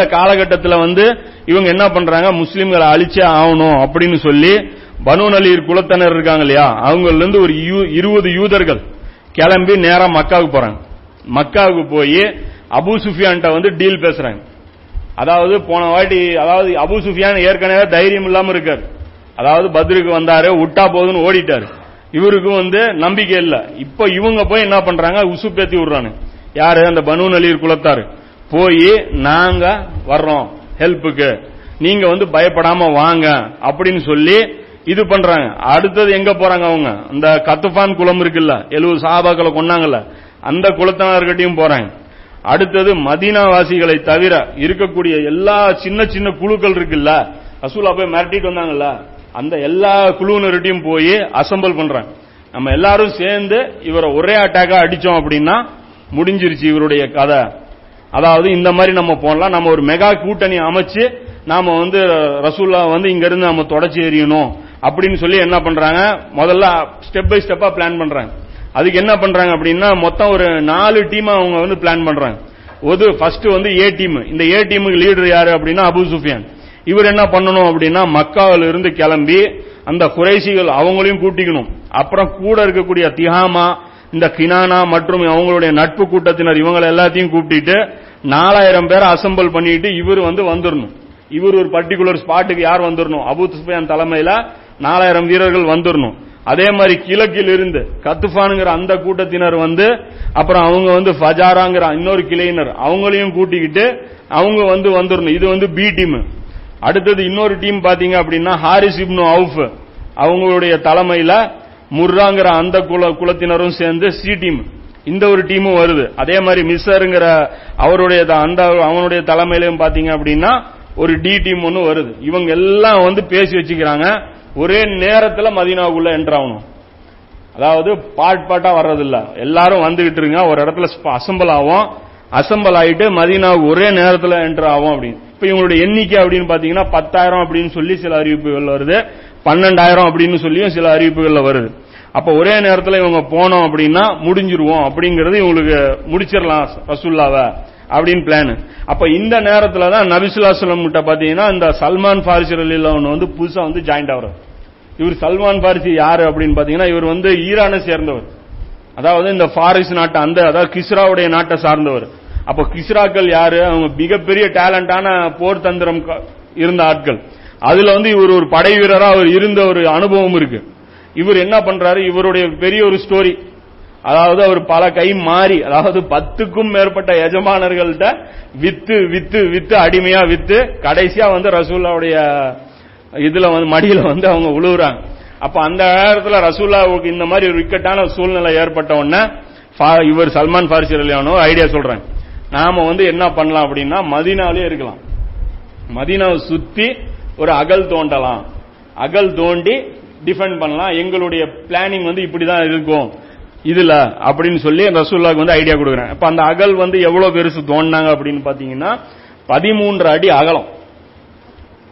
இந்த காலகட்டத்துல வந்து இவங்க என்ன பண்றாங்க? முஸ்லீம்களை அழிச்சே ஆகணும் அப்படின்னு சொல்லி பனு நலீர் குலத்தினர் இருக்காங்க இல்லையா? அவங்கல இருந்து ஒரு இருபது யூதர்கள் கிளம்பி நேரா மக்காவுக்கு போறாங்க. மக்காவுக்கு போய் அபு சுஃபியான்ட்ட வந்து டீல் பேசுறாங்க. அதாவது போன வாட்டி அதாவது அபு சுஃபியான் ஏற்கனவே தைரியம் இல்லாம இருக்காரு. அதாவது பத்ருக்கு வந்தாரு விட்டா போதுன்னு ஓடிட்டாரு. இவருக்கும் வந்து நம்பிக்கை இல்ல. இப்ப இவங்க போய் என்ன பண்றாங்க? உசுப்பேத்தி விடுறானு யாரு? அந்த பனு நலீர் குலத்தாரு. போய் நாங்க வர்றோம் ஹெல்ப்புக்கு. நீங்க வந்து பயப்படாம வாங்க அப்படின்னு சொல்லி இது பண்றாங்க. அடுத்தது எங்க போறாங்க அவங்க? அந்த கத்துஃபான் குளம் இருக்குல்ல எழுபது சாபாக்களை கொன்னாங்கல்ல அந்த குலத்தினர்கிட்டயும் போறாங்க. அடுத்தது மதீனாவாசிகளை தவிர இருக்கக்கூடிய எல்லா சின்ன சின்ன குழுக்கள் இருக்குல்ல ரசூலா போய் மிரட்டிட்டு வந்தாங்கல்ல அந்த எல்லா குழுவினர்கிட்டயும் போய் அசம்பிள் பண்றாங்க. நம்ம எல்லாரும் சேர்ந்து இவரை ஒரே அட்டாக்கா அடிச்சோம் அப்படின்னா முடிஞ்சிருச்சு இவருடைய கதை. அதாவது இந்த மாதிரி நம்ம போனலாம் நம்ம ஒரு மெகா கூட்டணி அமைச்சு நாம வந்து ரசூல்லா வந்து இங்க இருந்து நம்ம தொடச்சி எறியணும் அப்படின்னு சொல்லி என்ன பண்றாங்க? முதல்ல ஸ்டெப் பை ஸ்டெப்பா பிளான் பண்றாங்க. அதுக்கு என்ன பண்றாங்க அப்படின்னா மொத்தம் ஒரு நாலு டீம் அவங்க வந்து பிளான் பண்றாங்க. ஒரு ஃபர்ஸ்ட் வந்து ஏ டீம் இந்த ஏ டீமுக்கு லீடர் யாரு அப்படின்னா அபு சுஃபியான். இவர் என்ன பண்ணணும் அப்படின்னா மக்காவில இருந்து கிளம்பி அந்த குறைசிகள் அவங்களையும் கூட்டிக்கணும். அப்புறம் கூட இருக்கக்கூடிய திஹாமா இந்த கினானா மற்றும் அவங்களுடைய நட்பு கூட்டத்தினர் இவங்களை எல்லாத்தையும் கூப்பிட்டு நாலாயிரம் பேரை அசம்பிள் பண்ணிட்டு இவர் வந்து வந்துடணும் இவர் ஒரு பர்டிகுலர் ஸ்பாட்டுக்கு யார் வந்துடணும் அபு சுஃபியான் தலைமையில நாலாயிரம் வீரர்கள் வந்துடணும் அதே மாதிரி கிழக்கில் இருந்து கத்துஃபானுங்கிற அந்த கூட்டத்தினர் வந்து அப்புறம் அவங்க வந்து ஃபஜாராங்கிற இன்னொரு கிளையினர் அவங்களையும் கூட்டிக்கிட்டு அவங்க வந்து வந்துடணும் இது வந்து பி டீம் அடுத்தது இன்னொரு டீம் பாத்தீங்க அப்படின்னா ஹாரிஸ் இப்னு அவுஃப் அவங்களுடைய தலைமையில முர்ராங்கிற அந்த குல குலத்தினரும் சேர்ந்து சி டீம் இந்த ஒரு டீமும் வருது. அதே மாதிரி மிஸ்ஸருங்கிற அவருடைய அந்த அவனுடைய தலைமையிலும் பாத்தீங்க அப்படின்னா ஒரு டி டீம் ஒன்று வருது. இவங்க எல்லாம் வந்து பேசி வச்சுக்கிறாங்க. ஒரே நேரத்தில் மதீனாவுக்குள்ள என்டர் ஆகணும். அதாவது பாட் பாட்டா வர்றதில்ல. எல்லாரும் வந்துகிட்டு இருங்க. ஒரு இடத்துல அசம்பிள் ஆகும் அசம்பிள் ஆயிட்டு மதீனாவுக்கு ஒரே நேரத்தில் என்டர் ஆகும் அப்படின்னு. இப்ப இவங்களுடைய எண்ணிக்கை அப்படின்னு பாத்தீங்கன்னா பத்தாயிரம் அப்படின்னு சொல்லி சில அறிவிப்புகள் வருது. பன்னெண்டாயிரம் அப்படின்னு சொல்லியும் சில அறிவிப்புகள்ல வருது. அப்ப ஒரே நேரத்தில் இவங்க போனோம் அப்படின்னா முடிஞ்சிருவோம் அப்படிங்கறது இவங்களுக்கு முடிச்சிடலாம் ரசுல்லாவ அப்படின்னு பிளான் அப்ப இந்த நேரத்துல தான் நபிசுல்லாஸ்லம் கிட்ட பாத்தீங்கன்னா இந்த சல்மான் ஃபாரிசி ஒன்று வந்து புதுசா வந்து ஜாயிண்ட் ஆகிறார். இவர் சல்மான் பாரிசி யாரு அப்படின்னு பாத்தீங்கன்னா இவர் வந்து ஈரானை சேர்ந்தவர். அதாவது இந்த ஃபாரிஸ் நாட்டை அந்த அதாவது கிஸ்ராவுடைய நாட்டை சார்ந்தவர். அப்ப கிஸ்ராக்கள் யாரு? அவங்க மிகப்பெரிய டேலண்டான போர் தந்திரம் இருந்த ஆட்கள். அதுல வந்து இவர் ஒரு படை வீரரா அவர் இருந்த ஒரு அனுபவம் இருக்கு. இவர் என்ன பண்றாரு? இவருடைய பெரிய ஒரு ஸ்டோரி அதாவது அவர் பல கை மாறி அதாவது பத்துக்கும் மேற்பட்ட எஜமானர்கள்ட்ட வித்து வித்து வித்து அடிமையா வித்து கடைசியா வந்து ரசூல்லாவுடைய இதுல வந்து மடியில வந்து அவங்க உழுவுறாங்க. அப்ப அந்த நேரத்தில் ரசூல்லாவுக்கு இந்த மாதிரி ஒரு இக்கட்டான சூழ்நிலை ஏற்பட்ட உடனே ஃபா- இவர் சல்மான் ஃபாரிசி ரலியானோ ஐடியா சொல்றாங்க நாம வந்து என்ன பண்ணலாம் அப்படின்னா மதினாலே இருக்கலாம். மதீனாவை சுத்தி ஒரு அகல் தோண்டலாம். அகல் தோண்டி டிஃபெண்ட் பண்ணலாம். எங்களுடைய பிளானிங் வந்து இப்படிதான் இருக்கும். இதுல அப்படின்னு சொல்லி ரசூல்லாக்கு வந்து ஐடியா கொடுக்குறேன் இப்ப அந்த அகல் வந்து எவ்வளவு பெருசு தோண்டினாங்க அப்படின்னு பாத்தீங்கன்னா பதிமூன்று அடி அகலம்.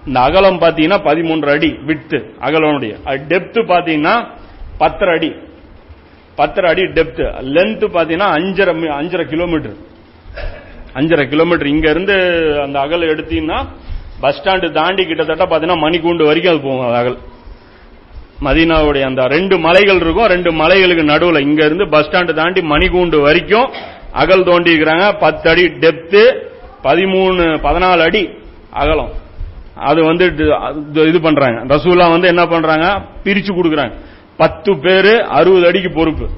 இந்த அகலம் பாத்தீங்கன்னா பதிமூன்று அடி விட்டு அகலனுடைய. டெப்த் பாத்தீங்கன்னா பத்தரை அடி. பத்தரை அடி டெப்த் லென்த் பாத்தீங்கன்னா அஞ்சரை அஞ்சரை கிலோமீட்டர் அஞ்சரை கிலோமீட்டர் இங்க இருந்து அந்த அகல் எடுத்தீங்கன்னா பஸ் ஸ்டாண்டு தாண்டி கிட்டத்தட்ட பாத்தீங்கன்னா மணிக்கூண்டு வரைக்கும் அது போகும் அகல். மதீனாவுடைய அந்த ரெண்டு மலைகள் இருக்கும் ரெண்டு மலைகளுக்கு நடுவில். இங்க இருந்து பஸ் ஸ்டாண்டு தாண்டி மணிக்கூண்டு வரைக்கும் அகல் தோண்டி இருக்கிறாங்க பத்து அடி டெப்த்து பதிமூணு பதினாலு அடி அகலம். அது வந்து இது- பண்றாங்க. ரசூலா வந்து என்ன பண்றாங்க? பிரிச்சு கொடுக்குறாங்க. பத்து பேரு அறுபது அடிக்கு பொறுப்பு.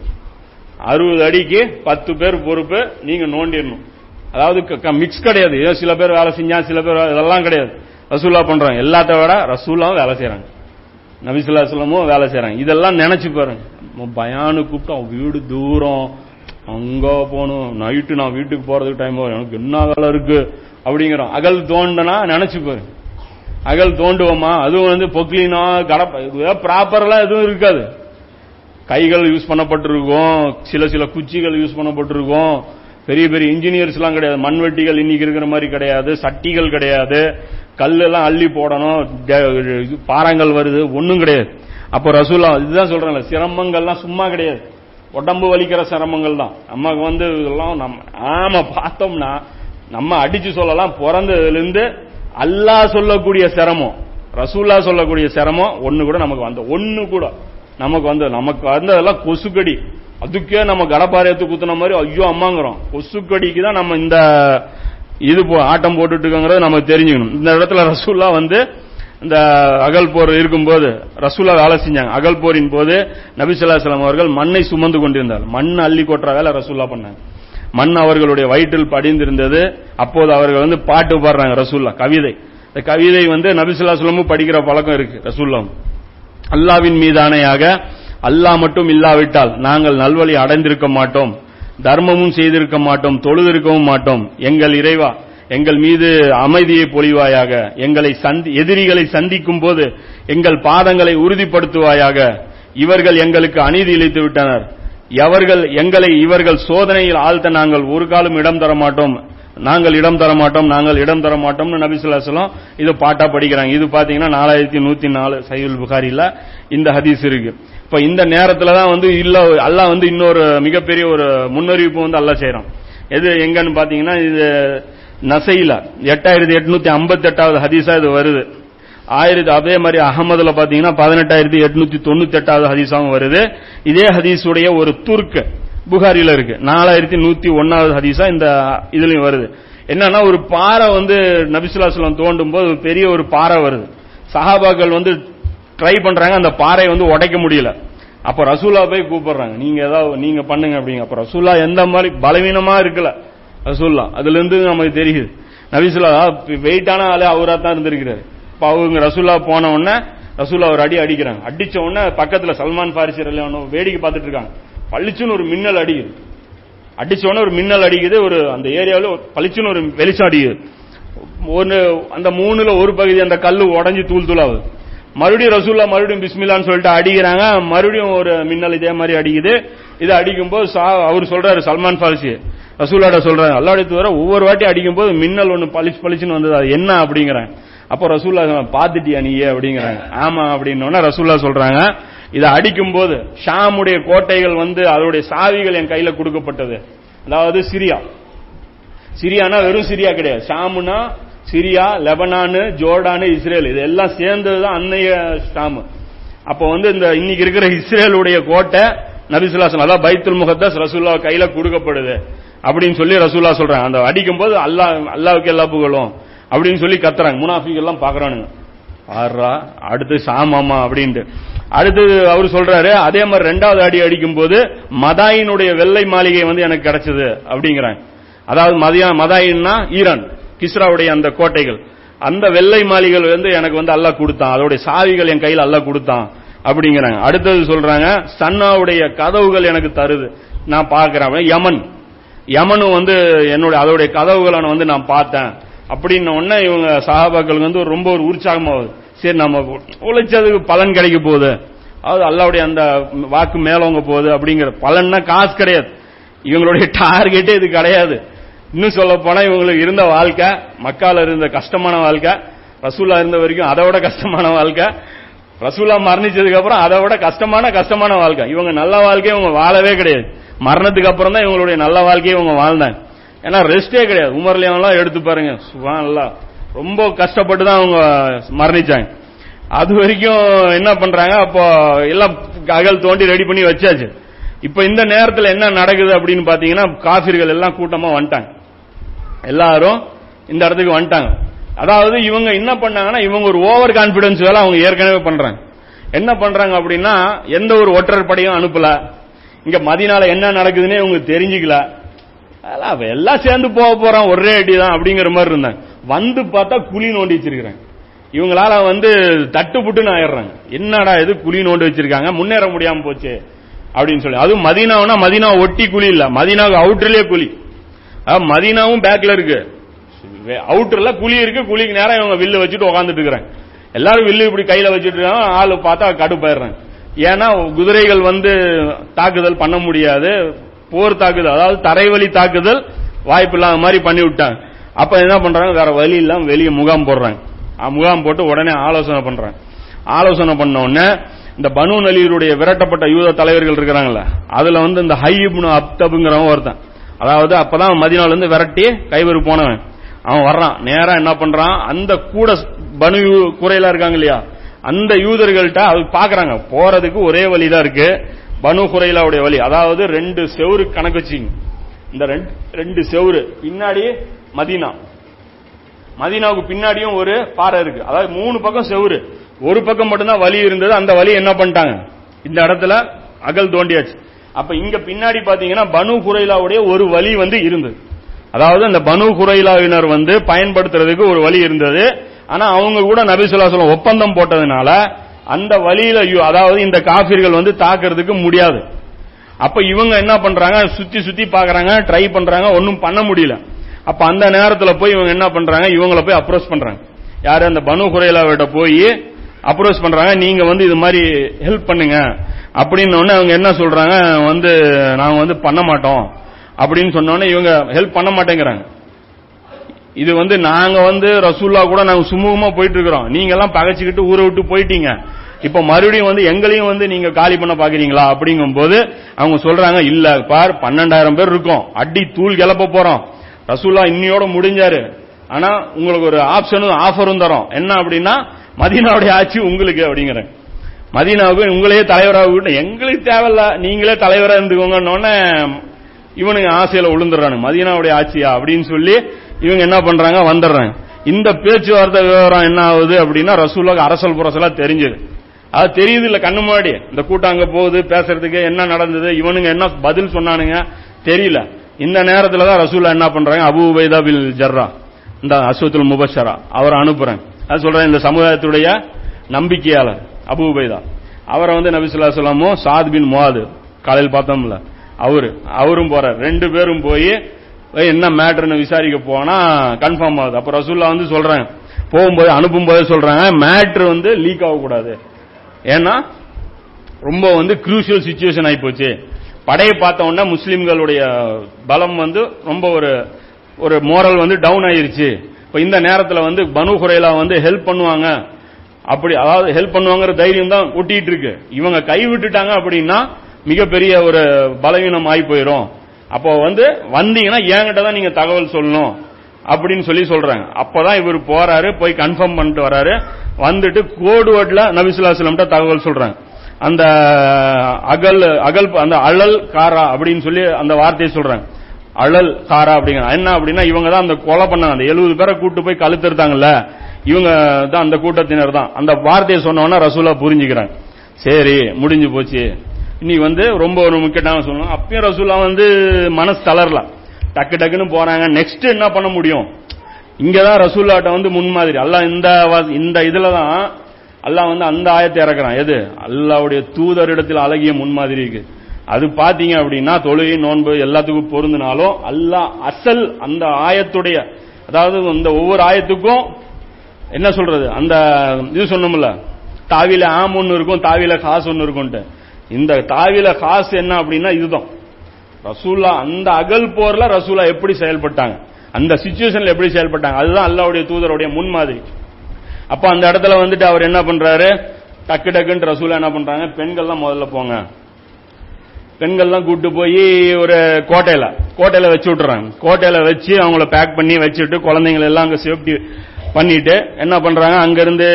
அறுபது அடிக்கு பத்து பேர் பொறுப்பு. நீங்க நோண்டிடணும். அதாவது மிக்ஸ் கிடையாது. ஏதோ சில பேர் வேலை செஞ்சா சில பேர் இதெல்லாம் கிடையாது. ரசூலா பண்றாங்க. எல்லாத்த விட ரசூலாவும் வேலை செய்யறாங்க நபிசுல்லாஸ்லமும் வேலை செய்யறாங்க இதெல்லாம் நினைச்சு பாருங்க. பயானு கூப்பிட்டு அவன் வீடு தூரம். அங்க போகணும். நைட்டு நான் வீட்டுக்கு போறதுக்கு டைம் வரும். எனக்கு என்ன வேலை இருக்கு? அப்படிங்கிறோம் அகல் தோண்டனா நினைச்சு பாருங்க. அகல் தோண்டுவோமா? அதுவும் வந்து பொக்லினா கடப்ப ப்ராப்பர்லாம் எதுவும் இருக்காது. கைகள் யூஸ் பண்ணப்பட்டிருக்கும். சில சில குச்சிகள் யூஸ் பண்ணப்பட்டிருக்கும். பெரிய பெரிய இன்ஜினியர்ஸ் எல்லாம் கிடையாது. மண்வெட்டிகள் இன்னைக்கு இருக்கிற மாதிரி கிடையாது. சட்டிகள் கிடையாது. கல்லெல்லாம் அள்ளி போடணும். ட- பாறாங்கல் வருது. ஒன்றும் கிடையாது. அப்போ ரசூலா இதுதான் சொல்றாங்க சிரமங்கள்லாம் சும்மா கிடையாது. உடம்பு வலிக்கிற சிரமங்கள் தான். நமக்கு வந்து இதெல்லாம் நம்ம ஆமா பார்த்தோம்னா நம்ம அடிச்சு சொல்லலாம். பிறந்ததுலேருந்து அல்லாஹ் சொல்லக்கூடிய சிரமம் ரசூல்லா சொல்லக்கூடிய சிரமம் ஒன்று கூட நமக்கு வந்த ஒன்று கூட நமக்கு வந்து நமக்கு வந்ததெல்லாம் கொசுக்கடி. அதுக்கே நம்ம கடப்பாறையத்து குத்துன மாதிரி ஐயோ அம்மாங்கிறோம். கொசுக்கடிக்கு தான் நம்ம இந்த இது போ- ஆட்டம் போட்டுட்டு இருக்கோங்கிறத நம்ம தெரிஞ்சுக்கணும். இந்த இடத்துல ரசூல்லா வந்து இந்த அகல் போர் இருக்கும்போது ரசூல்லா வேலை செஞ்சாங்க. அகல் போரின் போது நபிசுல்லாஸ்லாம் அவர்கள் மண்ணை சுமந்து கொண்டிருந்தார். மண் அள்ளி கொட்டுற வேலை ரசூல்லா பண்ணாங்க. மண் அவர்களுடைய வயிற்றில் படிந்திருந்தது. அப்போது அவர்கள் வந்து பாட்டு பாடுறாங்க ரசூல்லா கவிதை. இந்த கவிதை வந்து நபிசுல்லாஸ்லமும் படிக்கிற பழக்கம் இருக்கு ரசூல்லாம் அல்லாவின் மீதானையாக அல்லாஹ் மட்டும் இல்லாவிட்டால் நாங்கள் நல்வழி அடைந்திருக்க மாட்டோம். தர்மமும் செய்திருக்க மாட்டோம். தொழுதிருக்கவும் மாட்டோம். எங்கள் இறைவா எங்கள் மீது அமைதியை பொழிவாயாக எங்களை எதிரிகளை சந்திக்கும் போது எங்கள் பாதங்களை உறுதிப்படுத்துவாயாக இவர்கள் எங்களுக்கு அநீதி இழைத்து விட்டனர். எவர்கள் எங்களை இவர்கள் சோதனையில் ஆழ்த்த நாங்கள் ஒரு காலம் இடம் தர மாட்டோம். நாங்கள் இடம் தர மாட்டோம் நாங்கள் இடம் தர மாட்டோம்னு நபி இது பாட்டா படிக்கிறாங்க. இது பாத்தீங்கன்னா நாலாயிரத்தி நூத்தி நாலு சைவல் புகாரில இந்த ஹதீஸ் இருக்கு. இப்ப இந்த நேரத்துல தான் வந்து இல்ல அல்லா வந்து இன்னொரு மிகப்பெரிய ஒரு முன்னறிவிப்பு வந்து அல்லாஹ் செய்யறான் எது எங்கன்னு பாத்தீங்கன்னா இது நசையில எட்டாயிரத்தி எட்நூத்தி ஐம்பத்தி எட்டாவது ஹதீஸா இது வருது. ஆயிரத்தி அதே மாதிரி அகமதுல பாத்தீங்கன்னா பதினெட்டாயிரத்தி எட்நூத்தி தொண்ணூத்தி எட்டாவது ஹதீஸாவும் வருது. இதே ஹதீஸுடைய ஒரு துர்க்கு புகாரில இருக்கு. நாலாயிரத்தி நூத்தி ஒன்னாவது ஹதீஸா இந்த இதுலயும் வருது. என்னன்னா ஒரு பாறை வந்து நபிசுல்லாஸ்லம் தோண்டும் போது ஒரு பெரிய ஒரு பாறை வருது. சஹாபாக்கள் வந்து ட்ரை பண்றாங்க அந்த பாறையை வந்து உடைக்க முடியல. அப்ப ரசூலா போய் கூப்பிடுறாங்க. நீங்க ஏதாவது நீங்க பண்ணுங்க அப்படிங்க. அப்ப ரசூல்லா எந்த மாதிரி பலவீனமா இருக்கல. ரசூல்லா அதுல இருந்து நமக்கு தெரியுது. நபிசுல்லா வெயிட்டான ஆளு அவரா தான் இருந்திருக்கிறாரு. இப்ப அவங்க ரசூல்லா போன உடனே ரசூல்லா ஒரு அடி அடிக்கிறாங்க. அடிச்ச உடனே பக்கத்துல சல்மான் பாரிசி வேடிக்கை பார்த்துட்டு இருக்காங்க. பளிச்சுன்னு ஒரு மின்னல் அடிக்குது. அடிச்ச உடனே ஒரு மின்னல் அடிக்குது. ஒரு அந்த ஏரியாவில் பளிச்சுன்னு ஒரு வெளிச்சம் அடிக்குது. ஒன்று அந்த மூணுல ஒரு பகுதி அந்த கல் உடஞ்சி தூள் தூளாகுது. மறுபடியும் ரசூல்லா மறுபடியும் பிஸ்மில்லான்னு சொல்லிட்டு அடிக்கிறாங்க. மறுபடியும் ஒரு மின்னல் இதே மாதிரி அடிக்குது. இது அடிக்கும்போது சா- அவர் சொல்றாரு சல்மான் பாரிசி ரசூல்லாட சொல்றாரு அல்லாடி தவிர ஒவ்வொரு வாட்டி அடிக்கும்போது மின்னல் ஒன்று பளிச்சு பளிச்சுன்னு வந்தது. அது என்ன? அப்படிங்கிறாங்க. அப்போ ரசூல்லா பார்த்துட்டியா நீ? நீயே அப்படிங்கிறாங்க. ஆமா அப்படின்னோடனே ரசூல்லா சொல்றாங்க. இதை அடிக்கும்போது ஷாமுடைய கோட்டைகள் வந்து அதனுடைய சாவிகள் என் கையில கொடுக்கப்பட்டது. அதாவது சிரியா. சிரியானா வெறும் சிரியா கிடையாது. ஷாமுனா சிரியா லெபனானு ஜோர்டானு இஸ்ரேல். இது எல்லாம் சேர்ந்ததுதான் அன்னைய ஸ்டாம். அப்போ வந்து இந்த இன்னைக்கு இருக்கிற இஸ்ரேலுடைய கோட்டை நபிசுல்லாசன் அதான் பைத்துல் முகத்தஸ் ரசூல்லா கையில கொடுக்கப்படுது. அப்படின்னு சொல்லி ரசூல்லா சொல்றாங்க. அந்த அடிக்கும் போது அல்லாஹ் அல்லாவுக்கு எல்லா புகழும். அப்படின்னு சொல்லி கத்துறாங்க. முனாஃபிக் எல்லாம் பாக்குறானுங்க. ஆறா அடுத்து சாமாமா அப்படின்ட்டு. அடுத்து அவர் சொல்றாரு அதே மாதிரி ரெண்டாவது அடி அடிக்கும் போது மதாயினுடைய வெள்ளை மாளிகை வந்து எனக்கு கிடைச்சது அப்படிங்கிறாங்க. அதாவது மதியா மதாயின்னா ஈரான். கிஸ்ராவுடைய அந்த கோட்டைகள். அந்த வெள்ளை மாளிகள் வந்து எனக்கு வந்து அல்லாஹ் கொடுத்தான். அதோடைய சாவிகள் என் கையில் அல்லாஹ் கொடுத்தான். அப்படிங்கிறாங்க. அடுத்தது சொல்றாங்க சன்னாவுடைய கதவுகள் எனக்கு தருது. நான் பார்க்கிறேன். யமன். யமனும் வந்து என்னுடைய அதோடைய கதவுகளை வந்து நான் பார்த்தேன். அப்படின்ன உடனே இவங்க சகாபாக்களுக்கு வந்து ரொம்ப ஒரு உற்சாகமாகுது சரி நம்ம உழைச்சதுக்கு பலன் கிடைக்க போகுது. அதாவது அல்லாவுடைய அந்த வாக்கு மேலவங்க போகுது அப்படிங்கிற பலன்னா காசு கிடையாது. இவங்களுடைய டார்கெட்டே இது கிடையாது. இன்னும் சொல்ல போனா இவங்களுக்கு இருந்த வாழ்க்கை மக்கால இருந்த கஷ்டமான வாழ்க்கை ரசூலா இருந்த வரைக்கும் அதை விட கஷ்டமான வாழ்க்கை. ரசூலா மரணிச்சதுக்கு அப்புறம் அதை விட கஷ்டமான கஷ்டமான வாழ்க்கை. இவங்க நல்ல வாழ்க்கையை இவங்க வாழவே கிடையாது. மரணத்துக்கு அப்புறம் தான் இவங்களுடைய நல்ல வாழ்க்கையை இவங்க வாழ்ந்தாங்க. ஏன்னா ரெஸ்டே கிடையாது. உமர்லியெல்லாம் எடுத்து பாருங்க. சுபான்லா ரொம்ப கஷ்டப்பட்டு தான் அவங்க மரணிச்சாங்க. அது வரைக்கும் என்ன பண்றாங்க? அப்போ எல்லாம் அகல் தோண்டி ரெடி பண்ணி வச்சாச்சு. இப்ப இந்த நேரத்தில் என்ன நடக்குது அப்படின்னு பாத்தீங்கன்னா காபிர்கள் எல்லாம் கூட்டமா வந்துட்டாங்க. எல்லாரும் இந்த இடத்துக்கு வந்துட்டாங்க. அதாவது இவங்க என்ன பண்ணாங்கன்னா இவங்க ஒரு ஓவர் கான்பிடன்ஸ் வேலை அவங்க ஏற்கனவே பண்றாங்க. என்ன பண்றாங்க அப்படின்னா எந்த ஒரு ஒற்றர் படையும் அனுப்பல. இங்க மதினால என்ன நடக்குதுன்னே இவங்க தெரிஞ்சுக்கல. அதெல்லாம் எல்லாம் சேர்ந்து போக போறோம் ஒரே அடி தான் அப்படிங்கிற மாதிரி இருந்தாங்க. வந்து பார்த்தா குழி நோண்டி வச்சிருக்கிறாங்க. இவங்களால வந்து தட்டு புட்டுன்னு ஆயிடுறாங்க. என்னடா இது குழி நோண்டி வச்சிருக்காங்க? முன்னேற முடியாம போச்சு அப்படின்னு சொல்லி. அதுவும் மதினாவுனா மதீனா ஒட்டி குழி இல்ல. மதினாவுக்கு அவுட்டர்லயே குழி. மதீனாவும் பேக்ல இருக்கு. அவுட்டர்ல குழி இருக்கு குழிக்கு நேரம் இவங்க வில்லு வச்சுட்டு உட்காந்துட்டு இருக்கிறாங்க எல்லாரும் வில்லு இப்படி கையில வச்சுட்டு இருக்காங்க ஆளு பார்த்தா கடுப்பாயிடுறாங்க ஏன்னா குதிரைகள் வந்து தாக்குதல் பண்ண முடியாது போர் தாக்குதல் அதாவது தரைவழி தாக்குதல் வாய்ப்பு இல்லாத மாதிரி பண்ணி விட்டாங்க. அப்ப என்ன பண்றாங்க வேற வழி இல்லாம வெளியே முகாம் போடுறாங்க. முகாம் போட்டு உடனே ஆலோசனை பண்றாங்க. ஆலோசனை பண்ண உடனே இந்த பனு நலியருடைய விரட்டப்பட்ட யூத தலைவர்கள் இருக்கிறாங்கல்ல அதுல வந்து இந்த ஹைப்னு அப்தபுங்கிறவன் ஒருத்தன். அதாவது அப்பதான் மதினால இருந்து விரட்டி கைவரு போனவன். அவன் வர்றான். நேரா என்ன பண்றான்? அந்த கூட பனு யூ- குறையில இருக்காங்க இல்லையா? அந்த யூதர்கள்ட்ட அது பாக்குறாங்க. போறதுக்கு ஒரே வழிதான் இருக்கு. பனு குறையிலாவுடைய வழி. அதாவது ரெண்டு செவரு கணக்கு வச்சிங்க. இந்த ரெண்டு- ரெண்டு பின்னாடி மதீனா. மதீனாவுக்கு பின்னாடியும் ஒரு பாறை இருக்கு. அதாவது மூணு பக்கம் செவரு. ஒரு பக்கம் மட்டும்தான் வழி இருந்தது. அந்த வழி என்ன பண்ணிட்டாங்க? இந்த இடத்துல அகல் தோண்டியாச்சு. அப்ப இங்க பின்னாடி பாத்தீங்கன்னா பனு குறைலாவுடைய ஒரு வழி வந்து இருந்தது. அதாவது அந்த பனு குறைலாவினர் வந்து பயன்படுத்துறதுக்கு ஒரு வழி இருந்தது. ஆனா அவங்க கூட நபிசுல்லாசலம் ஒப்பந்தம் போட்டதுனால அந்த வழியில அதாவது இந்த காபிர்கள் வந்து தாக்குறதுக்கு முடியாது. அப்ப இவங்க என்ன பண்றாங்க? சுத்தி சுத்தி பாக்குறாங்க ட்ரை பண்றாங்க ஒன்னும் பண்ண முடியல. அப்ப அந்த நேரத்துல போய் இவங்க என்ன பண்றாங்க? இவங்களை போய் அப்ரோச் பண்றாங்க. யாரு? அந்த பனு குறைலாவிட்ட போய் அப்ரோச் பண்றாங்க. நீங்க வந்து இது மாதிரி ஹெல்ப் பண்ணுங்க. அப்படின்னு அவங்க என்ன சொல்றாங்க வந்து நாங்க வந்து பண்ண மாட்டோம். அப்படின்னு சொன்னோன்னே இவங்க ஹெல்ப் பண்ண மாட்டேங்கிறாங்க. இது வந்து நாங்க வந்து ரசூல்லா கூட நாங்க சுமூகமா போயிட்டு இருக்கிறோம் நீங்க எல்லாம் பகைச்சுக்கிட்டு ஊரை விட்டு போயிட்டீங்க. இப்ப மறுபடியும் வந்து எங்களையும் வந்து நீங்க காலி பண்ண பாக்குறீங்களா? அப்படிங்கும் போது அவங்க சொல்றாங்க இல்ல பார் பன்னெண்டாயிரம் பேர் இருக்கும். அடி தூள் கிளப்ப போறோம். ரசூல்லா இன்னியோட முடிஞ்சாரு. ஆனா உங்களுக்கு ஒரு ஆப்ஷனும் ஆஃபரும் தரோம். என்ன அப்படின்னா மதினாவுடைய ஆட்சி உங்களுக்கு அப்படிங்கிற மதீனாவுக்கு உங்களையே தலைவராக விட்டு எங்களுக்கு தேவையில்ல. நீங்களே தலைவராக இருந்துக்கோங்கன்னு இவனுங்க ஆசையில விழுந்துடுறானுங்க மதீனாவுடைய ஆட்சியா அப்படின்னு சொல்லி இவங்க என்ன பண்றாங்க? வந்துடுறாங்க. இந்த பேச்சுவார்த்தை விவரம் என்ன ஆகுது அப்படின்னா ரசூலுக்கு அரசல் புரசலா தெரிஞ்சது. அது தெரியுது இல்ல கண்ணு முன்னாடி. இந்த கூட்டம் அங்க போகுது பேசுறதுக்கு என்ன நடந்தது இவனுங்க என்ன பதில் சொன்னானுங்க தெரியல. இந்த நேரத்துல தான் ரசூலா என்ன பண்றாங்க? அபு உபைதா பில் ஜர்ரா இந்த அஸ்வத்துல் முபஷரா அவரை அனுப்புறேன் அது சொல்றேன் இந்த சமுதாயத்துடைய நம்பிக்கையாளர். அபு உபைதா. அவரை வந்து நபிசுல்லா சொல்லாமோ சாத் பின் முவாது காலையில் பார்த்தோம்ல. அவரு அவரும் போறார். ரெண்டு பேரும் போய் என்ன மேட்டர்னு விசாரிக்க போனா கன்ஃபார்ம் ஆகுது. அப்ப ரசூல்லா வந்து சொல்றாங்க. போகும்போது அனுப்பும் போதே சொல்றாங்க மேட்ரு வந்து லீக் ஆகக்கூடாது. ஏன்னா ரொம்ப வந்து குரூஷியல் சுச்சுவேஷன் ஆகி போச்சு. படையை பார்த்த உடனே முஸ்லீம்களுடைய பலம் வந்து ரொம்ப ஒரு ஒரு மோரல் வந்து டவுன் ஆயிருச்சு. இப்ப இந்த நேரத்தில் வந்து பனு குறைலா வந்து ஹெல்ப் பண்ணுவாங்க. அப்படி அதாவது ஹெல்ப் பண்ணுவாங்கிற தைரியம் தான் ஒட்டிட்டு இருக்கு. இவங்க கை விட்டுட்டாங்க அப்படின்னா மிகப்பெரிய ஒரு பலவீனம் ஆகி போயிடும் அப்போ வந்து வந்தீங்கன்னா என்கிட்ட தான் நீங்க தகவல் சொல்லணும் அப்படின்னு சொல்லி சொல்றாங்க. அப்பதான் இவர் போறாரு போய் கன்ஃபார்ம் பண்ணிட்டு வராரு. வந்துட்டு கோடு வேர்ட்ல நபிசுல்லாஸ்லம்ட்ட தகவல் சொல்றாங்க. அந்த அகல் அகல் அந்த அழல் காரா அப்படின்னு சொல்லி அந்த வார்த்தையை சொல்றாங்க. அழல் காரா அப்படிங்கிற என்ன அப்படின்னா இவங்க தான் அந்த கொலை பண்ணாங்க. அந்த எழுபது பேரை கூட்டு போய் கழுத்தெடுத்தாங்கல்ல இவங்க தான் அந்த கூட்டத்தினர் தான் அந்த வார்த்தையை சொன்னோன்னா ரசூலா புரிஞ்சுக்கிறாங்க. சரி முடிஞ்சு போச்சு. இனி வந்து ரொம்ப ஒரு முக்கியமான சொல்லணும். அப்பயும் ரசூலா வந்து மனசு தளரல. டக்கு டக்குன்னு போறாங்க. நெக்ஸ்ட் என்ன பண்ண முடியும்? இங்கதான் ரசூல்லாட்ட வந்து முன்மாதிரி. அல்லாஹ் இந்த இந்த இதுல தான் அல்லாஹ் வந்து அந்த ஆயத்தை இறக்குறான். எது? அல்லாவுடைய தூதரிடத்தில் அழகிய முன்மாதிரி இருக்கு. அது பாத்தீங்க அப்படின்னா தொழுகை நோன்பு எல்லாத்துக்கும் பொருந்தினாலும் அல்லாஹ் அசல் அந்த ஆயத்துடைய அதாவது இந்த ஒவ்வொரு ஆயத்துக்கும் என்ன சொல்றது? அந்த இது சொன்னோம்ல தாவில ஆம் ஒன்னு இருக்கும் தாவில காசு ஒன்னு இருக்கும்ட்டு இந்த தாவில காசு என்ன அப்படின்னா இதுதான். ரசூல்லா அந்த அகல் போர்ல ரசூலா எப்படி செயல்பட்டாங்க? அந்த சுச்சுவேஷன்ல எப்படி செயல்பட்டாங்க? அதுதான் அல்லாவுடைய தூதருடைய முன்மாதிரி. அப்ப அந்த இடத்துல வந்துட்டு அவர் என்ன பண்றாரு? டக்கு டக்குன்னு ரசூலா என்ன பண்றாங்க? பெண்கள்லாம் முதல்ல போங்க. பெண்கள்லாம் கூட்டு போய் ஒரு கோட்டையில கோட்டையில வச்சு விட்டுறாங்க. கோட்டையில வச்சு அவங்கள பேக் பண்ணி வச்சுட்டு குழந்தைங்களை எல்லாம் அங்க சேஃப்டி பண்ணிட்டு என்ன பண்றாங்க? அங்கிருந்து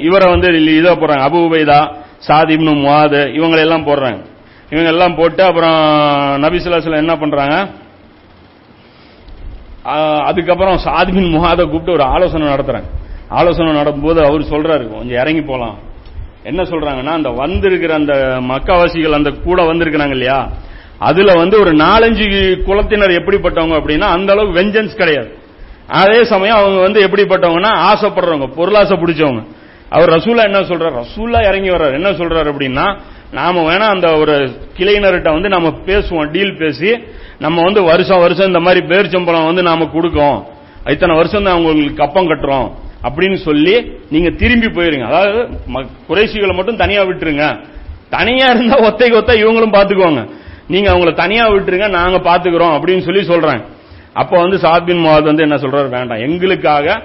இவரை வந்து இதை போடுறாங்க. அபு உபைதா சாதிப்னு முவாது இவங்களெல்லாம் போடுறாங்க. இவங்க எல்லாம் போட்டு அப்புறம் நபிசுல்லாஸ்ல என்ன பண்றாங்க? அதுக்கப்புறம் சாதிபின் முகாத கூப்பிட்டு ஒரு ஆலோசனை நடத்துறாங்க. ஆலோசனை நடக்கும்போது அவர் சொல்றாரு கொஞ்சம் இறங்கி போலாம். என்ன சொல்றாங்கன்னா அந்த வந்திருக்கிற அந்த மக்காவாசிகள் அந்த கூட வந்திருக்கிறாங்க இல்லையா? அதுல வந்து ஒரு நாலஞ்சு குலத்தினர் எப்படிப்பட்டவங்க அப்படின்னா அந்த அளவுக்கு வெஞ்சன்ஸ் கிடையாது. அதே சமயம் அவங்க வந்து எப்படிப்பட்டவங்கன்னா ஆசைப்படுறவங்க பொருளாசை பிடிச்சவங்க. அவர் ரசூலா என்ன சொல்றாரு? ரசூலா இறங்கி வர்றாரு. என்ன சொல்றாரு அப்படின்னா நாம வேணா அந்த ஒரு கிளையினர்கிட்ட வந்து நம்ம பேசுவோம் டீல் பேசி நம்ம வந்து வருஷம் வருஷம் இந்த மாதிரி பேர்ச்சம்பளம் வந்து நாம கொடுக்கோம். இத்தனை வருஷம் தான் உங்களுக்கு கப்பம் கட்டுறோம் அப்படின்னு சொல்லி நீங்க திரும்பி போயிருங்க. அதாவது ம- மட்டும் தனியா விட்டுருங்க. தனியா இருந்தா ஒத்தைக்கு ஒத்த இவங்களும் பாத்துக்குவாங்க. நீங்க அவங்கள தனியா விட்டுருங்க நாங்க பாத்துக்கிறோம் அப்படின்னு சொல்லி சொல்றாங்க அப்ப வந்து சாத்பின் முவாத் வந்து என்ன சொல்றாரு? வேண்டாம். எங்களுக்காக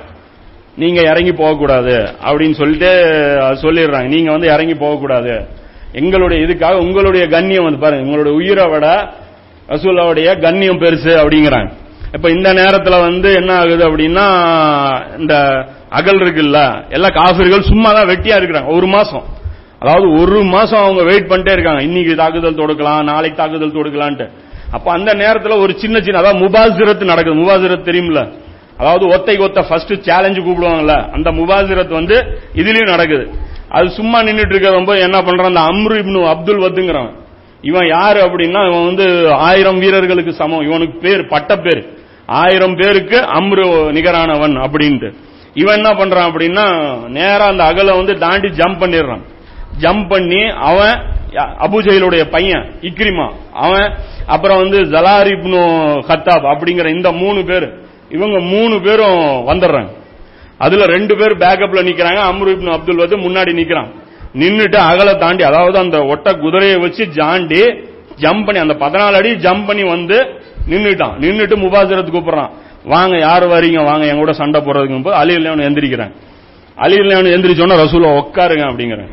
நீங்க இறங்கி போகக்கூடாது அப்படின்னு சொல்லிட்டு சொல்லிடுறாங்க. நீங்க வந்து இறங்கி போகக்கூடாது. எங்களுடைய இதுக்காக உங்களுடைய கண்ணியம் வந்து பாருங்க. உங்களுடைய உயிரை விட ரசூல்லாவுடைய கண்ணியம் பெருசு அப்படிங்கிறாங்க. இப்ப இந்த நேரத்துல வந்து என்ன ஆகுது அப்படின்னா இந்த அகல் இருக்குல்ல எல்லா காசுகள் சும்மா தான் வெட்டியா இருக்கிறாங்க. ஒரு மாசம். அதாவது ஒரு மாசம் அவங்க வெயிட் பண்ணிட்டே இருக்காங்க. இன்னைக்கு தாக்குதல் தொடுக்கலாம் நாளைக்கு தாக்குதல் தொடுக்கலான்ட்டு. அப்ப அந்த நேரத்தில் ஒரு சின்ன சின்ன அதாவது முபாசிரத் நடக்குது. முபாசிரத் தெரியும்ல? அதாவது ஒத்தைக்கு ஒத்த ஃபர்ஸ்ட் சேலஞ்சு கூப்பிடுவாங்கல்ல? அந்த முபாசிரத் வந்து இதுலயும் நடக்குது. அது சும்மா நின்றுட்டு இருக்க ரொம்ப என்ன பண்றான்? அந்த அம்ரு இப்னு அப்துல் வத்துங்கிறான் இவன் யாரு அப்படின்னா இவன் வந்து ஆயிரம் வீரர்களுக்கு சமம். இவனுக்கு பேர் பட்ட பேர். ஆயிரம் பேருக்கு அம்ரு நிகரானவன் அப்படின்ட்டு. இவன் என்ன பண்றான் அப்படின்னா நேரா அந்த அகல வந்து தாண்டி ஜம்ப் பண்ணிடுறான். ஜம்ப் பண்ணி அவன் அபுஜெயிலுடைய பையன் இக்ரிமா. அவன் அப்புறம் வந்து ஜலாரிப்னு ஹத்தாப் அப்படிங்கிற இந்த மூணு பேர். இவங்க மூணு பேரும் வந்துடுறாங்க. அதுல ரெண்டு பேர் பேக்கப்ல நிக்கிறாங்க. அம்ரு இப்னு அப்துல் வந்து முன்னாடி நிக்கிறான். நின்றுட்டு அகல தாண்டி அதாவது அந்த ஒட்ட குதிரையை வச்சு ஜாண்டி ஜம்ப் பண்ணி அந்த பதினாலு அடி ஜம்ப் பண்ணி வந்து நின்றுட்டான் நின்றுட்டு முபாசிரத்து கூப்பிடுறான். வாங்க யார் வரீங்க? வாங்க என் கூட சண்டை போறதுக்கு போது அலி இல்லையானு எந்திரிக்கிறேன். அலி இல்லையானு எந்திரிச்சோன்னா ரசூலா உட்காருங்க அப்படிங்கிறேன்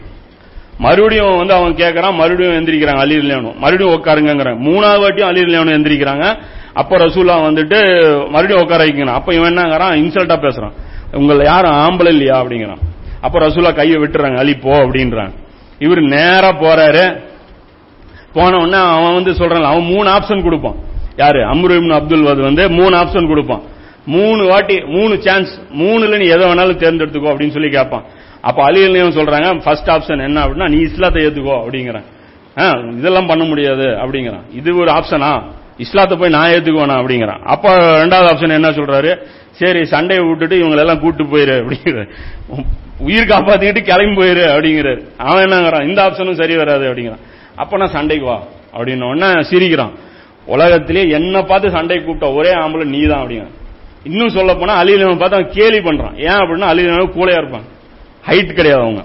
மறுபடியும் வந்து அவன் கேட்கறான் மறுபடியும் எந்திரிக்கிறாங்க அலி லேனும் மறுபடியும் உட்காருங்கிறாங்க மூணாவது வாட்டியும் அலி லேனும் எந்திரிக்கிறாங்க. அப்ப ரசூலா வந்துட்டு மறுபடியும் உட்கார வைக்கணும் அப்ப இவன் என்னங்கிறான்? இன்சல்ட்டா பேசுறான். உங்களை யாரும் ஆம்பளை இல்லையா? அப்படிங்கிறான். அப்ப ரசூலா கையை விட்டுறாங்க. அலி போ அப்படின்றான் இவர் நேரா போறாரு. போன உடனே அவன் வந்து சொல்றான் அவன் மூணு ஆப்ஷன் கொடுப்பான். யாரு? அம்ரு அப்துல் வத் வந்து மூணு ஆப்ஷன் கொடுப்பான். மூணு வாட்டி மூணு சான்ஸ் மூணுல நீ எதை வேணாலும் தேர்ந்தெடுத்துக்கோ அப்படின்னு சொல்லி கேட்பான். அப்ப அலியல்லையும் சொல்றாங்க ஃபர்ஸ்ட் ஆப்ஷன் என்ன அப்படின்னா நீ இஸ்லாத்தை ஏத்துக்கோ அப்படிங்கிறான். ஆ, இதெல்லாம் பண்ண முடியாது அப்படிங்கிறான். இது ஒரு ஆப்ஷனா இஸ்லாத்தை போய் நான் ஏத்துக்குவேனா அப்படிங்கிறான். அப்ப ரெண்டாவது ஆப்ஷன் என்ன சொல்றாரு? சரி சண்டையை விட்டுட்டு இவங்களெல்லாம் கூட்டு போயிரு அப்படிங்கிற உயிர் காப்பாத்திக்கிட்டு கிளம்பி போயிரு அப்படிங்கிறாரு. அவன் என்னங்கிறான் இந்த ஆப்ஷனும் சரி வராது அப்படிங்கிறான். அப்ப நான் சண்டைக்கு வா அப்படின்னு உடனே சிரிக்கிறான். உலகத்திலே என்ன பார்த்து சண்டைக்கு கூப்பிட்ட ஒரே ஆம்பளை நீ தான் அப்படிங்கிற இன்னும் சொல்ல போனா அலிலவன் பார்த்து அவன் கேலி பண்றான். ஏன் அப்படின்னா அலிலவன் கூலையா இருப்பான். ஹைட் கிடையாது அவங்க.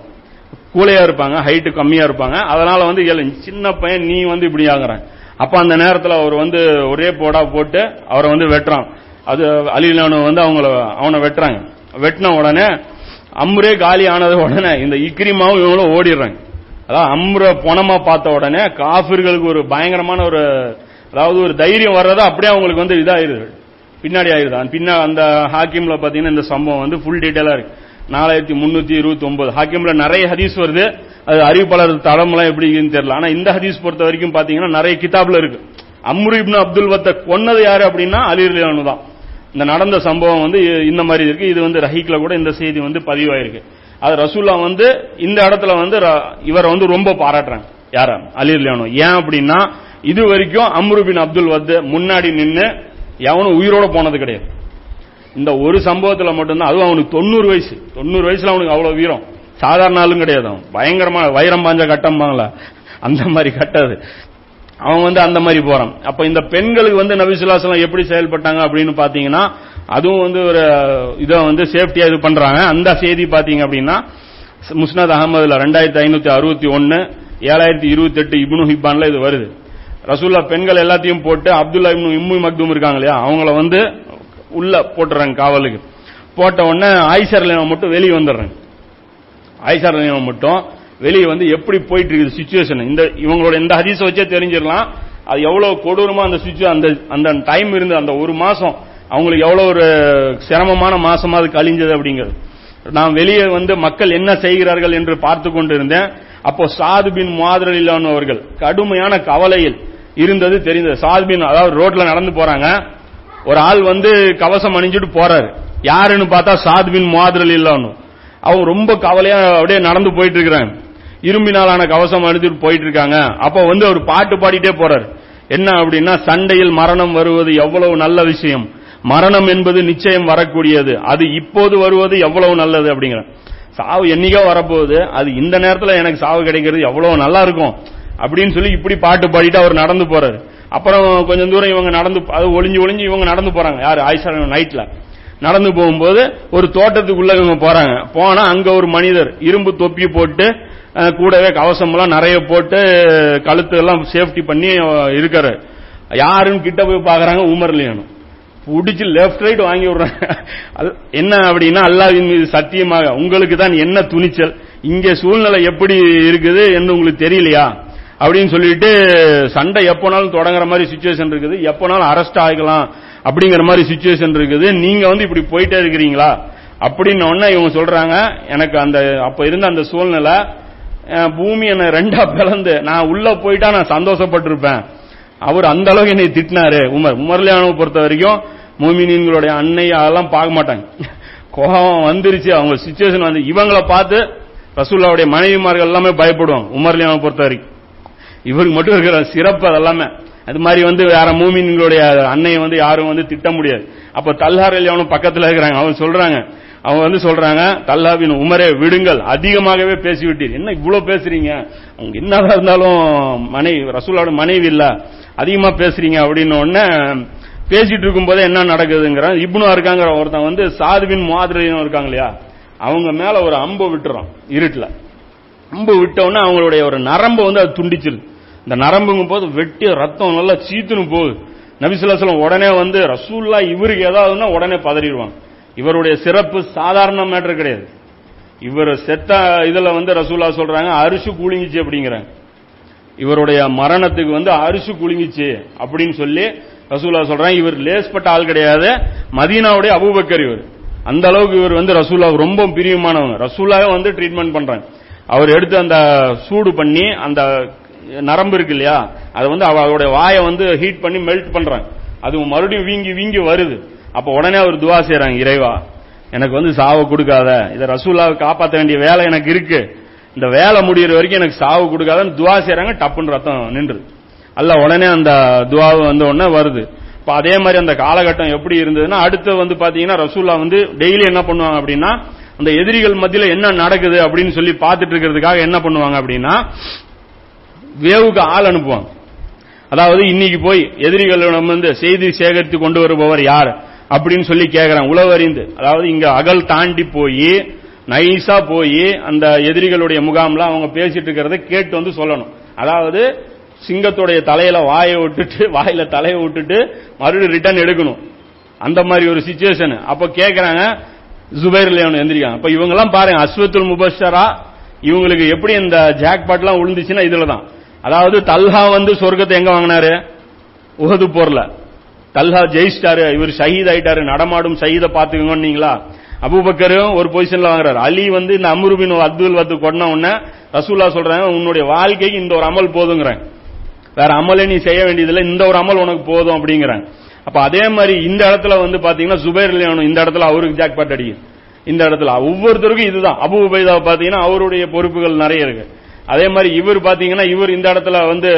கூலையா இருப்பாங்க ஹைட்டு கம்மியா இருப்பாங்க. அதனால வந்து ஏழு சின்ன பையன் நீ வந்து இப்படி ஆகுற அப்ப அந்த நேரத்தில் அவர் வந்து ஒரே போடா போட்டு அவரை வந்து வெட்டுறான். அது அலிலானு வந்து அவங்கள அவனை வெட்டுறாங்க. வெட்டின உடனே அம்ரே காலி ஆனது உடனே இந்த இக்ரிமாவும் இவங்களும் ஓடிடுறாங்க. அதாவது அம்ர பொணமா பார்த்த உடனே காஃபிர்களுக்கு ஒரு பயங்கரமான ஒரு அதாவது ஒரு தைரியம் வர்றதா அப்படியே அவங்களுக்கு வந்து இதாயிருது. பின்னாடி ஆயிருது. பின்னா அந்த ஹாக்கிம்ல பாத்தீங்கன்னா இந்த சம்பவம் வந்து ஃபுல் டீட்டெயிலா இருக்கு. நாலாயிரத்தி முன்னூத்தி இருபத்தி ஒன்பது. ஹாக்கிம்ல நிறைய ஹதீஸ் வருது. அது அறிவிப்பாளர் தளம்லாம் எப்படி தெரியல. ஆனா இந்த ஹதீஸ் பொறுத்த வரைக்கும் பாத்தீங்கன்னா நிறைய கிதாப்ல இருக்கு. அம்ரு இப்னு அப்துல் வத்த கொன்னது யாரு அப்படின்னா அலிர்லியானு தான். இந்த நடந்த சம்பவம் வந்து இந்த மாதிரி இருக்கு. இது வந்து ரஹீக்ல கூட இந்த செய்தி வந்து பதிவாயிருக்கு. அது ரசூல்லா வந்து இந்த இடத்துல வந்து ர- இவரை வந்து ரொம்ப பாராட்டுறாங்க. யார? அலிர்லியானு ஏன் அப்படின்னா இது வரைக்கும் அம்ருபின் அப்துல் வத்து முன்னாடி நின்று எவனும் உயிரோட போனது கிடையாது. இந்த ஒரு சம்பவத்தில் மட்டும்தான். அதுவும் அவனுக்கு தொண்ணூறு வயசு. தொண்ணூறு வயசுல அவனுக்கு அவ்வளவு வீரம். சாதாரண ஆளும் கிடையாது அவன். பயங்கரமான வைரம் பாஞ்ச கட்டம்பாங்களா அந்த மாதிரி கட்டாது. அவன் வந்து அந்த மாதிரி போறான். அப்ப இந்த பெண்களுக்கு வந்து நபிசுல்லாசலம் எப்படி செயல்பட்டாங்க அப்படின்னு பாத்தீங்கன்னா அதுவும் வந்து ஒரு இதை வந்து சேஃப்டியா இது பண்றாங்க. அந்த செய்தி பாத்தீங்க அப்படின்னா முஸ்னத் அகமதுல ரெண்டாயிரத்தி ஐநூத்தி அறுபத்தி ஒன்னு ஏழாயிரத்தி இருபத்தி எட்டு இப்னு ஹிப்பான்ல இது வருது. ரசூல்லா பெண்கள் எல்லாத்தையும் போட்டு அப்துல்லா இப்னு இம்மு மக்தூம் இருக்காங்க இல்லையா? அவங்கள வந்து உள்ள போட்டுறாங்க காவலுக்கு. போட்ட உடனே ஆயிஷர் மட்டும் வெளியே வந்துடுறாங்க. ஆயிஷர் மட்டும் வெளியே வந்து எப்படி போயிட்டு இருக்குது சுச்சுவேஷன் இந்த இவங்களோட இந்த ஹதீஸை வச்சே தெரிஞ்சிடலாம். அது எவ்வளவு கொடூரமா அந்த சுச்சுவேஷன் அந்த அந்த டைம் இருந்து அந்த ஒரு மாசம் அவங்களுக்கு எவ்வளவு ஒரு சிரமமான மாசமா அது கழிஞ்சது அப்படிங்கிறது. நான் வெளியே வந்து மக்கள் என்ன செய்கிறார்கள் என்று பார்த்து கொண்டிருந்தேன். அப்போ சாது பின் இல்லாமல் அவர்கள் கடுமையான கவலையில் இருந்தது தெரிந்தது. சாது பின் அதாவது ரோட்ல நடந்து போறாங்க. ஒரு ஆள் வந்து கவசம் அணிஞ்சிட்டு போறாரு. யாருன்னு பார்த்தா சாத் பின் மாதிரல் இல்லான்னு அவங்க ரொம்ப கவலையா அப்படியே நடந்து போயிட்டு இருக்கிறான். இரும்பினாலான கவசம் அணிஞ்சிட்டு போயிட்டு இருக்காங்க. அப்ப வந்து அவர் பாட்டு பாடிட்டே போறாரு. என்ன அப்படின்னா சண்டையில் மரணம் வருவது எவ்வளவு நல்ல விஷயம். மரணம் என்பது நிச்சயம் வரக்கூடியது. அது இப்போது வருவது எவ்வளவு நல்லது அப்படிங்கிற. சாவு என்னைக்கோ வரப்போகுது. அது இந்த நேரத்தில் எனக்கு சாவு கிடைக்கிறது எவ்வளவு நல்லா இருக்கும். அப்படின்னு சொல்லி இப்படி பாட்டு பாடிட்டு அவர் நடந்து போறாரு. அப்புறம் கொஞ்சம் தூரம் இவங்க நடந்து அது ஒளிஞ்சு ஒளிஞ்சு இவங்க நடந்து போறாங்க. யாரு? ஆயிஷா நைட்ல நடந்து போகும்போது ஒரு தோட்டத்துக்குள்ள இவங்க போறாங்க. போனா அங்க ஒரு மனிதர் இரும்பு தொப்பி போட்டு கூடவே கவசம் எல்லாம் நிறைய போட்டு கழுத்து எல்லாம் சேஃப்டி பண்ணி இருக்காரு. யாருன்னு கிட்ட போய் பாக்குறாங்க உமர்லியானும் பிடிச்சி லெஃப்ட் ரைட் வாங்கி விடுறாங்க. அது என்ன அப்படின்னா அல்லாஹ்வின் மீது சத்தியமாக உங்களுக்கு தான் என்ன துணிச்சல்? இங்க சூழ்நிலை எப்படி இருக்குது என்று உங்களுக்கு தெரியலையா? அப்படின்னு சொல்லிட்டு சண்டை எப்போனாலும் தொடங்குற மாதிரி சுச்சுவேஷன் இருக்குது. எப்போனாலும் அரெஸ்ட் ஆகலாம் அப்படிங்கிற மாதிரி சுச்சுவேஷன் இருக்குது. நீங்க வந்து இப்படி போயிட்டே இருக்கிறீங்களா? அப்படின்னு உடனே இவங்க சொல்றாங்க எனக்கு அந்த அப்ப இருந்த அந்த சூழ்நிலை பூமி என்ன ரெண்டா பிளந்து நான் உள்ள போயிட்டா நான் சந்தோஷப்பட்டிருப்பேன். அவர் அந்த அளவுக்கு என்னை திட்டினாரு. உமர் உமர்லியானவை பொறுத்த வரைக்கும் மூமினின்களுடைய அன்னை அதெல்லாம் பார்க்க மாட்டாங்க. கோபம் வந்துருச்சு. அவங்க சுச்சுவேஷன் வந்து இவங்களை பார்த்து ரசூல்லாவுடைய மனைவிமார்கள் எல்லாமே பயப்படுவாங்க உமர்லியானவை பொறுத்த வரைக்கும். இவருக்கு மட்டும் இருக்கிற சிறப்பு அதெல்லாமே. அது மாதிரி வந்து வேற மூமின்களுடைய அன்னையை வந்து யாரும் வந்து திட்ட முடியாது. அப்ப தல்ஹார் அவனும் பக்கத்தில் இருக்கிறாங்க. அவன் சொல்றாங்க. அவங்க வந்து சொல்றாங்க தல்லாவின் உமரே விடுங்கள். அதிகமாகவே பேசிவிட்டீர். என்ன இவ்வளவு பேசுறீங்க? அவங்க என்னதான் இருந்தாலும் மனைவி ரசூலோட மனைவி இல்ல. அதிகமா பேசுறீங்க. அப்படின்னு உடனே பேசிட்டு இருக்கும்போதே என்ன நடக்குதுங்கிற இப்னு இருக்காங்கிற ஒருத்தன் வந்து சாதுவின் மாதிரியும் இருக்காங்க இல்லையா? அவங்க மேல ஒரு அம்பு விட்டுறோம் இருட்டுல. அம்பு விட்ட அவங்களுடைய ஒரு நரம்பு வந்து அது துண்டிச்சிருது. இந்த நரம்புங்கும் போது வெட்டி ரத்தம் நல்லா சீத்துன்னு போகுது. நபிசுல்லாசலம் உடனே வந்து ரசூல்லா இவருக்கு ஏதாவதுன்னா உடனே பதறிடுவாங்க. இவருடைய சிறப்பு சாதாரண மேட்டர் கிடையாது. இவர் செத்த இதில் வந்து ரசூல்லா சொல்றாங்க அரிசி கூலிங்கிச்சு அப்படிங்கிறாங்க. இவருடைய மரணத்துக்கு வந்து அரிசி குலுங்கிச்சு அப்படின்னு சொல்லி ரசூல்லா சொல்றாங்க. இவர் லேஸ்பட்ட ஆள் கிடையாது. மதீனாவுடைய அபூபக்கர் இவர். அந்த அளவுக்கு இவர் வந்து ரசூல்லா ரொம்ப பிரியமானவங்க. ரசூல்லாவே வந்து ட்ரீட்மெண்ட் பண்றாங்க. அவர் எடுத்து அந்த சூடு பண்ணி அந்த நரம்பு இருக்கு இல்லையா அதை வந்து அவ- அவருடைய வாயை வந்து ஹீட் பண்ணி மெல்ட் பண்றாங்க. அது மறுபடியும் வீங்கி வீங்கி வருது. அப்ப உடனே அவர் துவா செய்யறாங்க இறைவா எனக்கு வந்து சாவு கொடுக்காத. இதை ரசூல்லாவை காப்பாற்ற வேண்டிய வேலை எனக்கு இருக்கு. இந்த வேலை முடியிற வரைக்கும் எனக்கு சாவு கொடுக்காதன்னு துவா செய்யறாங்க டப்புன்னு ரத்தம் நின்று அல்ல உடனே அந்த துவாவு வந்த உடனே வருது. இப்ப அதே மாதிரி அந்த காலகட்டம் எப்படி இருந்ததுன்னா அடுத்து வந்து பாத்தீங்கன்னா ரசூல்லா வந்து டெய்லி என்ன பண்ணுவாங்க அப்படின்னா அந்த எதிரிகள் மத்தியில் என்ன நடக்குது அப்படின்னு சொல்லி பார்த்துட்டு இருக்கிறதுக்காக என்ன பண்ணுவாங்க அப்படின்னா வேவுக்கு ஆள் அனுப்புவாங்க. அதாவது இன்னைக்கு போய் எதிரிகளிடம் வந்து செய்தி சேகரித்து கொண்டு வருபவர் யார் அப்படின்னு சொல்லி கேட்கறாங்க உளவறிந்து அதாவது இங்க அகல் தாண்டி போய் நைஸா போய் அந்த எதிரிகளுடைய முகாம்ல அவங்க பேசிட்டு இருக்கிறத கேட்டு வந்து சொல்லணும். அதாவது சிங்கத்துடைய தலையில வாயை விட்டுட்டு வாயில தலையை விட்டுட்டு மறுபடியும் ரிட்டர்ன் எடுக்கணும். அந்த மாதிரி ஒரு சுச்சுவேஷன் அப்ப கேக்குறாங்க ஜுபைர் லியான் எந்திரிக்காங்க அப்ப இவங்க எல்லாம் பாருங்க அஸ்வத்துல் முபஷரா இவங்களுக்கு எப்படி இந்த ஜாக்பாட்லாம் விழுந்துச்சுன்னா இதில் தான் அதாவது தல்ஹா வந்து சொர்க்கத்தை எங்க வாங்கினாரு? உகது போர்ல. தல்ஹா ஜெயிச்சிட்டாரு இவர் ஷஹீத் ஆயிட்டாரு நடமாடும் ஷஹீதை பாத்துக்கோங்கன்னீங்களா அபூபக்கரும் ஒரு பொசிஷன்ல வாங்குறாரு. அலி வந்து இந்த அம்ருபின் அப்துல் வந்து கொண்ட உடனே ரசூல்லா சொல்றாங்க உன்னுடைய வாழ்க்கைக்கு இந்த ஒரு அமல் போதுங்கிறேன். வேற அமலை நீ செய்ய வேண்டியதில்லை இந்த ஒரு அமல் உனக்கு போதும் அப்படிங்கிறேன். அப்ப அதே மாதிரி இந்த இடத்துல வந்து பாத்தீங்கன்னா சுபேர் லியானு இந்த இடத்துல அவருக்கு ஜாக் பாட் அடிக்கும் இந்த இடத்துல ஒவ்வொருத்தருக்கும் இதுதான். அபு உபைதா பாத்தீங்கன்னா அவருடைய பொறுப்புகள் நிறைய இருக்கு. அதே மாதிரி இவர் பாத்தீங்கன்னா இவர் இந்த இடத்துல வந்து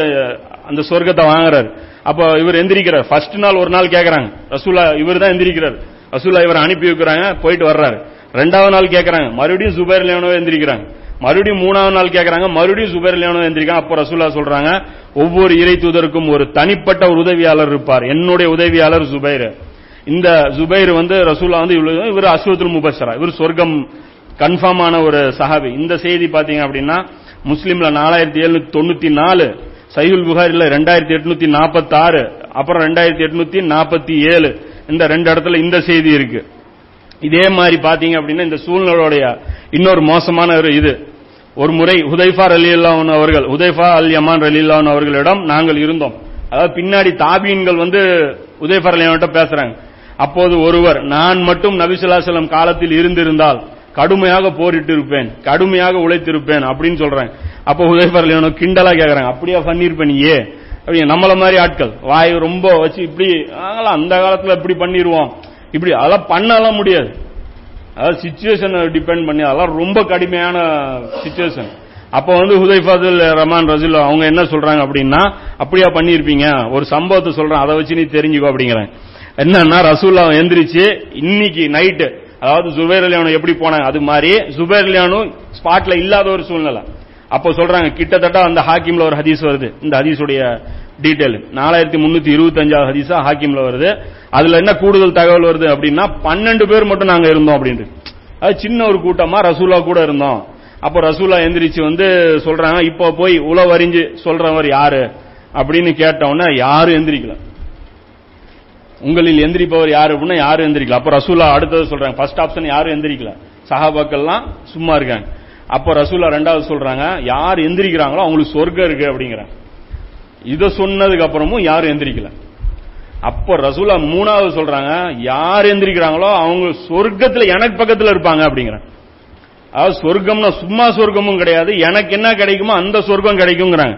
அந்த சொர்க்கத்தை வாங்குறாரு. அப்ப இவர் எந்திரிக்கிறார். ஃபர்ஸ்ட் நாள் ஒரு நாள் கேட்கறாங்க ரசூலா இவர் தான் எந்திரிக்கிறார். ரசூலா இவரை அனுப்பி வைக்கிறாங்க போயிட்டு வர்றாரு. ரெண்டாவது நாள் கேட்கறாங்க மறுபடியும் சுபைர் லியானோ எந்திரிக்கிறாங்க. மறுபடியும் மூணாவது நாள் கேட்கறாங்க மறுபடியும் சுபர்லியானோ எந்திரிக்கான் எந்திரிக்காங்க. அப்போ ரசூலா சொல்றாங்க ஒவ்வொரு இறை தூதருக்கும் ஒரு தனிப்பட்ட ஒரு உதவியாளர் இருப்பார். என்னுடைய உதவியாளர் சுபைர். இந்த சுபைர் வந்து ரசூலா வந்து இவ்வளவு இவர் அஸ்வத்துல் முபஷரா. இவர் சொர்க்கம் கன்ஃபார்ம் ஆன ஒரு சஹாபி. இந்த செய்தி பாத்தீங்க அப்படின்னா முஸ்லீம்ல நாலாயிரத்தி எழுநூத்தி தொண்ணூத்தி நாலு சையுல் புகாரில ரெண்டாயிரத்தி எட்நூத்தி நாற்பத்தி ஆறு அப்புறம் ரெண்டாயிரத்தி எட்நூத்தி நாற்பத்தி ஏழு. இந்த ரெண்டு இடத்துல இந்த செய்தி இருக்கு. இதே மாதிரி பாத்தீங்க அப்படின்னா இந்த சூழ்நிலையுடைய இன்னொரு மோசமான ஒரு இது. ஒரு முறை ஹுதைஃபா ரலியல்லான் அவர்கள் ஹுதைஃபா அல் யமான் ரலியல்லான் அவர்களிடம் நாங்கள் இருந்தோம். அதாவது பின்னாடி தாபீன்கள் வந்து ஹுதைஃபா ரலியான்கிட்ட பேசுறாங்க. அப்போது ஒருவர் நான் மட்டும் நபிசுல்லாசலம் காலத்தில் இருந்திருந்தால் கடுமையாக போரிட்டு இருப்பேன் கடுமையாக உழைத்திருப்பேன் அப்படின்னு சொல்றாங்க. அப்போ உதய்பா ரலியானோ கிண்டலா கேட்கறாங்க அப்படியா பண்ணிருப்பேன் ஏ? அப்படி நம்மள மாதிரி ஆட்கள். வாய் ரொம்ப வச்சு இப்படி அந்த காலத்துல இப்படி பண்ணிடுவோம் இப்படி அதெல்லாம் பண்ணலாம் முடியாது. அதாவது சுச்சுவேஷன் டிபெண்ட் பண்ணி அதெல்லாம் ரொம்ப கடுமையான சுச்சுவேஷன் அப்போ வந்து ஹுதைஃபாதுல் ரமான் ரசில் அவங்க என்ன சொல்றாங்க அப்படின்னா அப்படியா பண்ணியிருப்பீங்க? ஒரு சம்பவத்தை சொல்றேன் அதை வச்சு நீ தெரிஞ்சுக்கோ அப்படிங்கிறேன். என்னன்னா ரசூல்லா எந்திரிச்சு இன்னைக்கு நைட்டு அதாவது சுபேர் அலியானு எப்படி போனாங்க? அது மாதிரி சுபேர் அலியானு ஸ்பாட்ல இல்லாத ஒரு சூழ்நிலை. அப்போ சொல்றாங்க கிட்டத்தட்ட அந்த ஹாக்கிம்ல ஒரு ஹதீஸ் வருது. இந்த ஹதீஸுடைய டீட்டெயில் நாலாயிரத்தி முன்னூத்தி இருபத்தி அஞ்சாவது ஹதீஸா ஹாக்கிம்ல வருது. அதுல என்ன கூடுதல் தகவல் வருது அப்படின்னா பன்னெண்டு பேர் மட்டும் நாங்க இருந்தோம் அப்படின்ட்டு. அது சின்ன ஒரு கூட்டமா ரசூலா கூட இருந்தோம். அப்போ ரசூலா எந்திரிச்சு வந்து சொல்றாங்க இப்போ போய் உளவறிஞ்சு சொல்றவர் யாரு? அப்படின்னு கேட்டவுடனே யாரும் எந்திரிக்கல. உங்களில் எந்திரிப்பவர் யாரு அப்படின்னா யாரும் எந்திரிக்கல. அப்ப ரசூலா அடுத்தது சொல்றாங்க ஃபர்ஸ்ட் ஆப்ஷன் யாரும் எந்திரிக்கல. சஹாபாக்கள்லாம் சும்மா இருக்காங்க. அப்ப ரசூல்லா ரெண்டாவது சொல்றாங்க யார் எந்திரிக்கிறாங்களோ அவங்களுக்கு சொர்க்கம் இருக்கு அப்படிங்கிறாங்க. இதை சொன்னதுக்கு அப்புறமும் யாரும் எந்திரிக்கல. அப்ப ரசூலா மூணாவது சொல்றாங்க யார் எந்திரிக்கிறாங்களோ அவங்க சொர்க்கத்துல எனக்கு பக்கத்துல இருப்பாங்க அப்படிங்கிறாங்க. அதாவது சொர்க்கம்னா சும்மா சொர்க்கமும் கிடையாது எனக்கு என்ன கிடைக்குமோ அந்த சொர்க்கம் கிடைக்குங்கிறாங்க.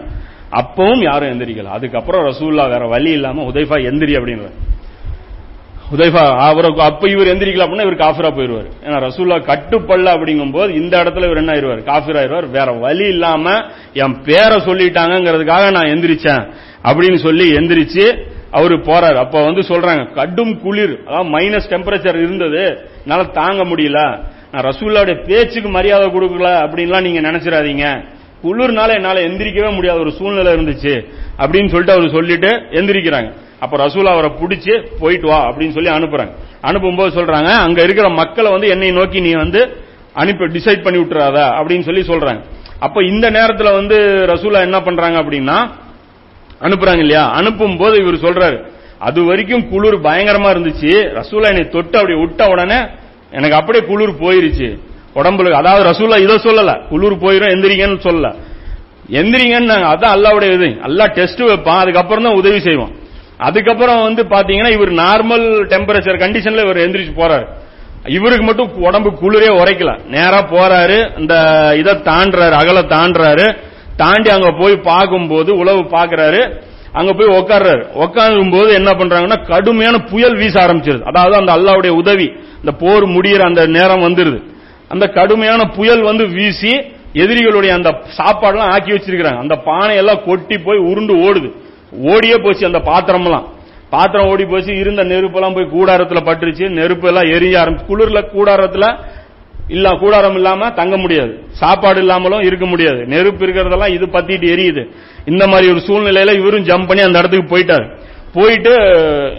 அப்பவும் யாரும் எந்திரிக்கல. அதுக்கப்புறம் ரசூல்லா வேற வழி இல்லாம உதைஃபா எந்திரி அப்படின்ற உதைஃபா அவரை அப்ப இவர் எந்திரிக்கல அப்படின்னா இவர் காஃபிரா போயிருவார். ஏன்னா ரசூல்லா கட்டுப்பல்ல அப்படிங்கும் போது இந்த இடத்துல இவர் என்ன ஆயிருவார்? காஃபிர் ஆயிருவார். வேற வழி இல்லாம என் பேரை சொல்லிட்டாங்கிறதுக்காக நான் எந்திரிச்சேன் அப்படின்னு சொல்லி எந்திரிச்சு அவரு போறாரு. அப்ப வந்து சொல்றாங்க கடும் குளிர். அதாவது மைனஸ் டெம்பரேச்சர் இருந்தது. என்னால தாங்க முடியல. நான் ரசூல்லாவுடைய பேச்சுக்கு மரியாதை கொடுக்கல அப்படின்லாம் நீங்க நினைச்சிடாதீங்க. குளிர்னால என்னால எந்திரிக்கவே முடியாத ஒரு சூழ்நிலை இருந்துச்சு அப்படின்னு சொல்லிட்டு அவர் சொல்லிட்டு எந்திரிக்கிறாங்க. அப்ப ரசூலா அவரை பிடிச்சு போயிட்டு வா அப்படின்னு சொல்லி அனுப்புறாங்க. அனுப்பும்போது சொல்றாங்க அங்க இருக்கிற மக்களை வந்து என்னை நோக்கி நீ வந்து அனுப்பி டிசைட் பண்ணி விட்டுறாத அப்படின்னு சொல்லி சொல்றாங்க. அப்ப இந்த நேரத்துல வந்து ரசூலா என்ன பண்றாங்க அப்படின்னா அனுப்புறாங்க இல்லையா? அனுப்பும் போது இவர் சொல்றாரு அது வரைக்கும் குளிர் பயங்கரமா இருந்துச்சு. ரசூலா என்னை தொட்டு அப்படி விட்ட உடனே எனக்கு அப்படியே குளிர் போயிருச்சு. உடம்புல அதாவது ரசூலா இதை சொல்லல. குளிர் போயிரும் எந்திரிங்கன்னு சொல்லல. எந்திரிங்கன்னு அதான் அல்லாவுடைய இது. அல்லா டெஸ்ட் வைப்பான். அதுக்கப்புறம் தான் உதவி செய்வோம் அதுக்கப்புறம் வந்து பாத்தீங்கன்னா இவர் நார்மல் டெம்பரேச்சர் கண்டிஷன்ல இவர் எந்திரிச்சு போறாரு. இவருக்கு மட்டும் உடம்பு குளிரே உரைக்கல. நேரா போறாரு. இந்த இதை தாண்டுறாரு அகல தாண்டுறாரு. தாண்டி அங்க போய் பார்க்கும்போது உழவு பாக்குறாரு அங்க போய் உட்கார்றாரு உட்காரும் போது என்ன பண்றாங்கன்னா கடுமையான புயல் வீச ஆரம்பிச்சிருது. அதாவது அந்த அல்லாவுடைய உதவி இந்த போர் முடியிற அந்த நேரம் வந்துருது. அந்த கடுமையான புயல் வந்து வீசி எதிரிகளுடைய அந்த சாப்பாடுலாம் ஆக்கி வச்சிருக்கிறாங்க. அந்த பானையெல்லாம் கொட்டி போய் உருண்டு ஓடுது. ஓடியே போச்சு அந்த பாத்திரம்லாம். பாத்திரம் ஓடி போச்சு இருந்த நெருப்பெல்லாம் போய் கூடாரத்துல பட்டுருச்சு நெருப்பு எல்லாம் எரிய ஆரம்பிச்சு குளிர்ல கூடாரத்துல இல்ல கூடாரம் இல்லாம தங்க முடியாது. சாப்பாடு இல்லாமலும் இருக்க முடியாது. நெருப்பு இருக்கிறதெல்லாம் இது பத்திட்டு எரியுது. இந்த மாதிரி ஒரு சூழ்நிலையில இவரும் ஜம்ப் பண்ணி அந்த இடத்துக்கு போயிட்டாரு. போயிட்டு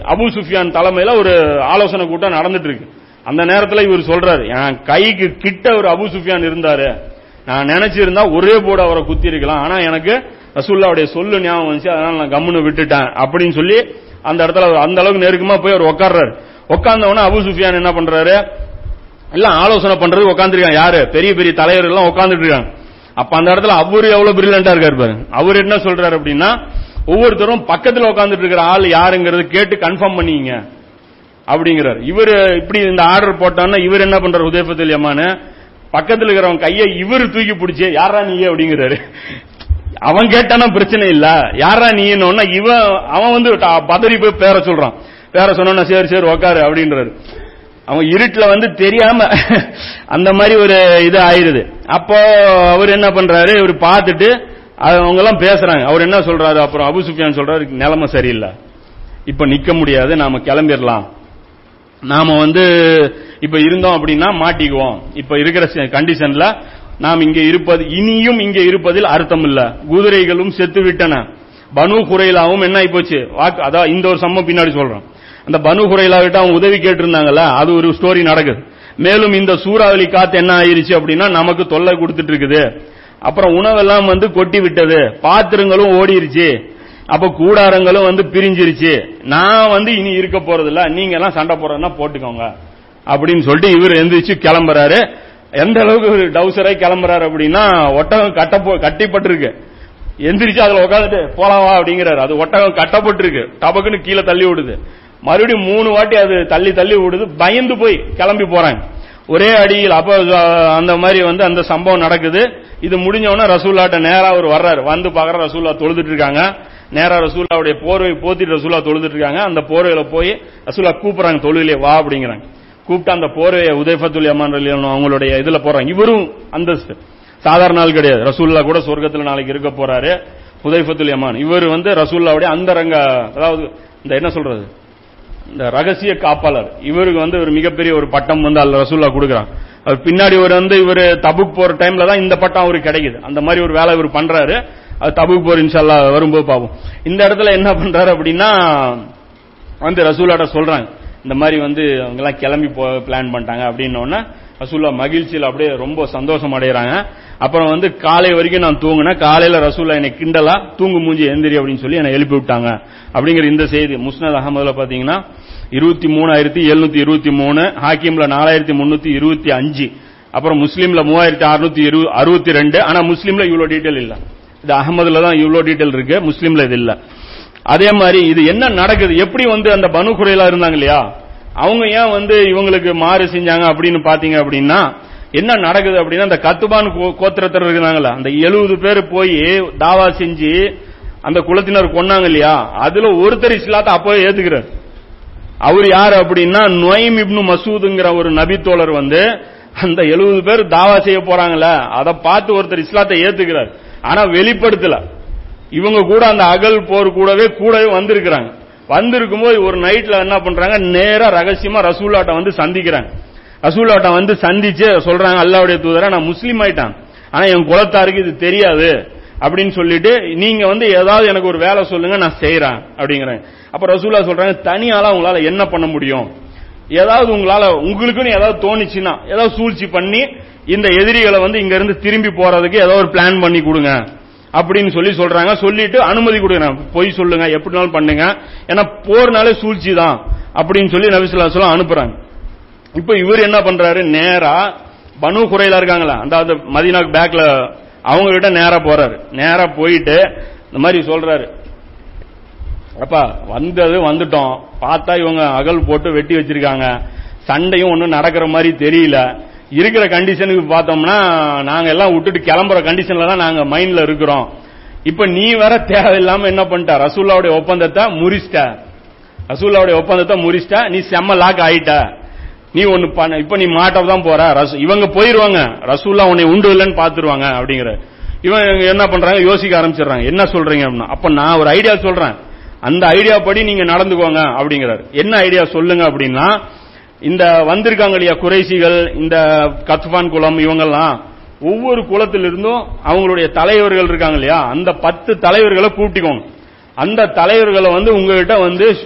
அபு சுஃபியான் தலைமையில ஒரு ஆலோசனை கூட்டம் நடந்துட்டு இருக்கு அந்த நேரத்தில் இவர் சொல்றாரு என் கைக்கு கிட்ட ஒரு அபு சுஃபியான் இருந்தாரு. நான் நினைச்சிருந்தா ஒரே போர்டு அவரை குத்தி இருக்கலாம் ஆனா எனக்கு ரசூல்லாவுடைய சொல்லு ஞாபகம் வந்துச்சு அதனால நான் கம்முன்னு விட்டுட்டேன் அப்படின்னு சொல்லி அந்த இடத்துல அந்த அளவுக்கு நெருக்கமா போய் அவர் உட்கார்றாரு உட்கார்ந்த அபு சுஃபியான் என்ன பண்றாரு? எல்லாம் ஆலோசனை பண்றது உட்காந்துருக்காங்க யாரு? பெரிய பெரிய தலைவர் எல்லாம் உட்காந்துட்டு இருக்காங்க. அப்ப அந்த இடத்துல அவரு எவ்வளவு பிரில்லண்டா இருக்காரு பாரு. அவர் என்ன சொல்றாரு அப்படின்னா ஒவ்வொருத்தரும் பக்கத்துல உட்காந்துட்டு இருக்கிற ஆள் யாருங்கிறது கேட்டு கன்ஃபார்ம் பண்ணிங்க அப்படிங்கிறார். இவர் இப்படி இந்த ஆர்டர் போட்டான்னா இவர் என்ன பண்றாரு உதயபத்தில் யமானு பக்கத்தில் இருக்கிறவன் கையை இவர் தூக்கி பிடிச்சே யாரா நீ அப்படிங்கிறாரு. அவன் கேட்டானா பிரச்சனை இல்ல. யாரா நீன்னு இவன் அவன் வந்து பதறி போய் பேர சொல்றான். பேர சொன்னா சரி சரி உக்காரு அப்படின்றாரு. அவன் இருட்டுல வந்து தெரியாம அந்த மாதிரி ஒரு இது ஆயிருது அப்போ அவர் என்ன பண்றாரு? இவர் பார்த்துட்டு அவங்க எல்லாம் பேசுறாங்க. அவர் என்ன சொல்றாரு? அப்புறம் அபு சுஃபியான் சொல்றாரு நிலைமை சரியில்லை. இப்ப நிக்க முடியாது நாம கிளம்பிடலாம் நாம வந்து இப்ப இருந்தோம் அப்படின்னா மாட்டிக்குவோம். இப்ப இருக்கிற கண்டிஷன்ல நாம் இங்கே இருப்பது இனியும் இங்கே இருப்பதில் அர்த்தம் இல்ல குதிரைகளும் செத்து விட்டன பனு குறையிலாவும் என்ன ஆயிப்போச்சு? வாக்கு அதான் இந்த ஒரு சம்மம் பின்னாடி சொல்றோம். அந்த பனு குறையிலா விட்டு அவங்க உதவி கேட்டிருந்தாங்கல்ல அது ஒரு ஸ்டோரி நடக்குது. மேலும் இந்த சூறாவளி காத்து என்ன ஆயிருச்சு அப்படின்னா நமக்கு தொல்லை கொடுத்துட்டு இருக்குது அப்புறம் உணவெல்லாம் வந்து கொட்டி விட்டது பாத்திரங்களும் ஓடிருச்சு. அப்ப கூடாரங்களும் வந்து பிரிஞ்சிருச்சு. நான் வந்து இனி இருக்க போறது இல்ல நீங்க எல்லாம் சண்டை போறதுன்னா போட்டுக்கோங்க. அப்படின்னு சொல்லிட்டு இவர் எந்திரிச்சு கிளம்புறாரு. எந்த அளவுக்கு டவுசராய் கிளம்புறாரு அப்படின்னா ஒட்டகம் கட்ட கட்டிப்பட்டிருக்கு. எந்திரிச்சு அதுல உட்காந்துட்டு போலாவா அப்படிங்கிறாரு. அது ஒட்டகம் கட்டப்பட்டிருக்கு. டபக்குன்னு கீழே தள்ளி விடுது. மறுபடியும் மூணு வாட்டி அது தள்ளி தள்ளி விடுது. பயந்து போய் கிளம்பி போறாங்க. ஒரே அடியில் அப்ப அந்த மாதிரி வந்து அந்த சம்பவம் நடக்குது. இது முடிஞ்சவொடனே ரசூல்லாட்ட நேரா அவர் வர்றாரு. வந்து பாக்குற ரசூல்லா தொழுதுட்டு இருக்காங்க நேரா ரசூல்லாவுடைய போர்வை போத்திட்டு ரசூல்லா தொழுதுட்டு இருக்காங்க அந்த போர்வையில போய் ரசூல்லா கூப்பிடுறாங்க தொழுவிலே வா அப்படிங்கிறாங்க. கூப்பிட்டு அந்த போர்வையை உதயபத்துல் அமான் அவங்களுடைய இதுல போறாங்க இவரும் அந்தஸ்து. சாதாரண நாள் கிடையாது. ரசூல்லா கூட சொர்க்கத்தில் நாளைக்கு இருக்க போறாரு உதயபத்துல் யமான். இவர் வந்து ரசூல்லாவுடைய அந்தரங்க அதாவது இந்த என்ன சொல்றது? இந்த ரகசிய காப்பாளர். இவருக்கு வந்து ஒரு மிகப்பெரிய ஒரு பட்டம் வந்து அல்ல ரசூல்லா கொடுக்குறான். அவர் பின்னாடி ஒரு வந்து இவர் தபுக் போற டைம்ல தான் இந்த பட்டம் அவருக்கு கிடைக்குது. அந்த மாதிரி ஒரு வேலை இவர் பண்றாரு. அது தபுக் போர் இன்ஷால்லா வரும்போது பார்ப்போம். இந்த இடத்துல என்ன பண்றாரு அப்படின்னா வந்து ரசூலாட்ட சொல்றாங்க. இந்த மாதிரி வந்து அவங்க எல்லாம் கிளம்பி போ பிளான் பண்ணிட்டாங்க அப்படின்னோடனே ரசூல்லா மகிழ்ச்சியில் அப்படியே ரொம்ப சந்தோஷம் அடைகிறாங்க அப்புறம் வந்து காலை வரைக்கும் நான் தூங்கினேன் காலையில ரசூல்லா என்னை கிண்டலா தூங்கு மூஞ்சி எந்திரி அப்படின்னு சொல்லி என்னை எழுப்பி விட்டாங்க. அப்படிங்கிற இந்த செய்தி முஸ்னத் அகமதுல பாத்தீங்கன்னா இருபத்தி மூணாயிரத்தி எழுநூத்தி இருபத்தி மூணு ஹாக்கிம்ல நாலாயிரத்தி முன்னூத்தி இருபத்தி அஞ்சு அப்புறம் முஸ்லீம்ல மூவாயிரத்தி அறுநூத்தி அறுபத்தி ரெண்டு ஆனா முஸ்லீம்ல இவ்வளவு டீட்டெயில் இல்ல. இது அகமதுல தான் இவ்வளவு டீட்டெயில் இருக்கு முஸ்லீம்ல இது இல்லை. அதே மாதிரி இது என்ன நடக்குது? எப்படி வந்து அந்த பனு குறையிலா இருந்தாங்க இல்லையா? அவங்க ஏன் வந்து இவங்களுக்கு மாறு செஞ்சாங்க அப்படின்னு பாத்தீங்க அப்படின்னா என்ன நடக்குது அப்படின்னா அந்த கத்துபான் கோத்திரத்தர் இருந்தாங்கல்ல அந்த எழுபது பேர் போய் தாவா செஞ்சு அந்த குளத்தினர் கொன்னாங்க இல்லையா? அதுல ஒருத்தர் இஸ்லாத்தை அப்பவே ஏத்துக்கிறார். அவர் யார் அப்படின்னா நொய்ம் இப்னு மசூதுங்கிற ஒரு நபித்தோழர் வந்து அந்த எழுபது பேர் தாவா செய்ய போறாங்கல்ல அதை பார்த்து ஒருத்தர் இஸ்லாத்தை ஏத்துக்கிறார். ஆனா வெளிப்படுத்தல. இவங்க கூட அந்த அகல் போர் கூடவே கூடவே வந்திருக்கிறாங்க. வந்திருக்கும் போது ஒரு நைட்ல என்ன பண்றாங்க? நேரா ரகசியமா ரசூல்லாட்ட வந்து சந்திக்கிறாங்க. ரசூல்லாட்ட வந்து சந்திச்சு சொல்றாங்க அல்லாவுடைய தூதரா நான் முஸ்லீம் ஆயிட்டான். ஆனா என் குலத்தாருக்கு இது தெரியாது. அப்படின்னு சொல்லிட்டு நீங்க வந்து ஏதாவது எனக்கு ஒரு வேலை சொல்லுங்க நான் செய்யறேன் அப்படிங்கிறேன் அப்ப ரசூல்லா சொல்றாங்க தனியால உங்களால என்ன பண்ண முடியும்? ஏதாவது உங்களால உங்களுக்குன்னு ஏதாவது தோணுச்சுன்னா ஏதாவது சூழ்ச்சி பண்ணி இந்த எதிரிகளை வந்து இங்க இருந்து திரும்பி போறதுக்கு ஏதோ ஒரு பிளான் பண்ணி கொடுங்க. அப்படின்னு சொல்லி சொல்றாங்க. சொல்லிட்டு அனுமதி கொடுங்க பொய் சொல்லுங்க. எப்படினாலும் பண்ணுங்க. ஏன்னா போர்னாலே சூழ்ச்சி தான் அப்படின்னு சொல்லி நபிசுல்லா அனுப்புறாங்க. இப்ப இவர் என்ன பண்றாரு? நேரா பனு குறையில இருக்காங்களா? அந்த மதினாக்கு பேக்ல அவங்க கிட்ட நேரா போறாரு. நேரா போயிட்டு இந்த மாதிரி சொல்றாரு. அப்பா வந்தது வந்துட்டோம். பார்த்தா இவங்க அகல் போட்டு வெட்டி வச்சிருக்காங்க. சண்டையும் ஒன்றும் நடக்கிற மாதிரி தெரியல. இருக்கிற கண்டிஷனுக்கு பார்த்தோம்னா நாங்க எல்லாம் விட்டுட்டு கிளம்புற கண்டிஷன்ல தான் நாங்க மைண்ட்ல இருக்கிறோம். இப்ப நீ வேற தேவையில்லாம என்ன பண்ணிட்ட? ரசூல்லாவுடைய ஒப்பந்தத்தை முறிச்சிட்ட. ரசூல்லாவுடைய ஒப்பந்தத்தை முறிச்சிட்ட. நீ செம்ம லாக் ஆயிட்ட. நீ ஒன்னு பண்ண இப்ப நீ மாட்ட தான் போற. இவங்க போயிருவாங்க. ரசூல்லா உன்னை உண்டு இல்லைன்னு பாத்துருவாங்க அப்படிங்கிற. இவன் என்ன பண்றாங்க? யோசிக்க ஆரம்பிச்சிடுறாங்க. என்ன சொல்றீங்க அப்படின்னா அப்ப நான் ஒரு ஐடியா சொல்றேன். அந்த ஐடியா படி நீங்க நடந்துக்கோங்க அப்படிங்கிறாரு. என்ன ஐடியா சொல்லுங்க அப்படின்னா இந்த வந்திருக்காங்க இல்லையா குறைசிகள் இந்த கத்பான் குலம் இவங்கெல்லாம் ஒவ்வொரு குலத்திலிருந்தும் அவங்களுடைய தலைவர்கள் இருக்காங்க இல்லையா அந்த பத்து தலைவர்களை கூட்டிக்கோங்க. அந்த தலைவர்களை வந்து உங்ககிட்ட வந்து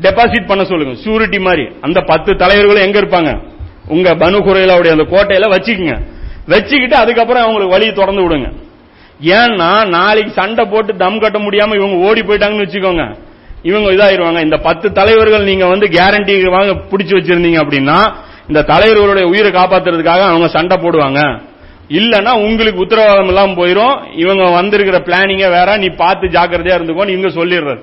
டெபாசிட் பண்ண சொல்லுங்க. சூரிட்டி மாதிரி. அந்த பத்து தலைவர்களும் எங்க இருப்பாங்க? உங்க பனு குறையிலாவுடைய அந்த கோட்டையில வச்சுக்கோங்க. வச்சுக்கிட்டு அதுக்கப்புறம் அவங்களுக்கு வழியை திறந்து விடுங்க. ஏன்னா நாளைக்கு சண்டை போட்டு தம் கட்ட முடியாம இவங்க ஓடி போயிட்டாங்கன்னு வச்சுக்கோங்க. இவங்க இதாயிருவாங்க. இந்த பத்து தலைவர்கள் நீங்க வந்து கேரண்டி வாங்க பிடிச்சு வச்சிருந்தீங்க அப்படின்னா இந்த தலைவர்களுடைய உயிரை காப்பாத்துறதுக்காக அவங்க சண்டை போடுவாங்க. இல்லனா உங்களுக்கு உத்தரவாதம் இல்லாம போயிரும். இவங்க வந்திருக்கிற பிளானிங்க வேற நீ பார்த்து ஜாக்கிரதையா இருந்துக்கோன்னு இவங்க சொல்லிடுறாரு.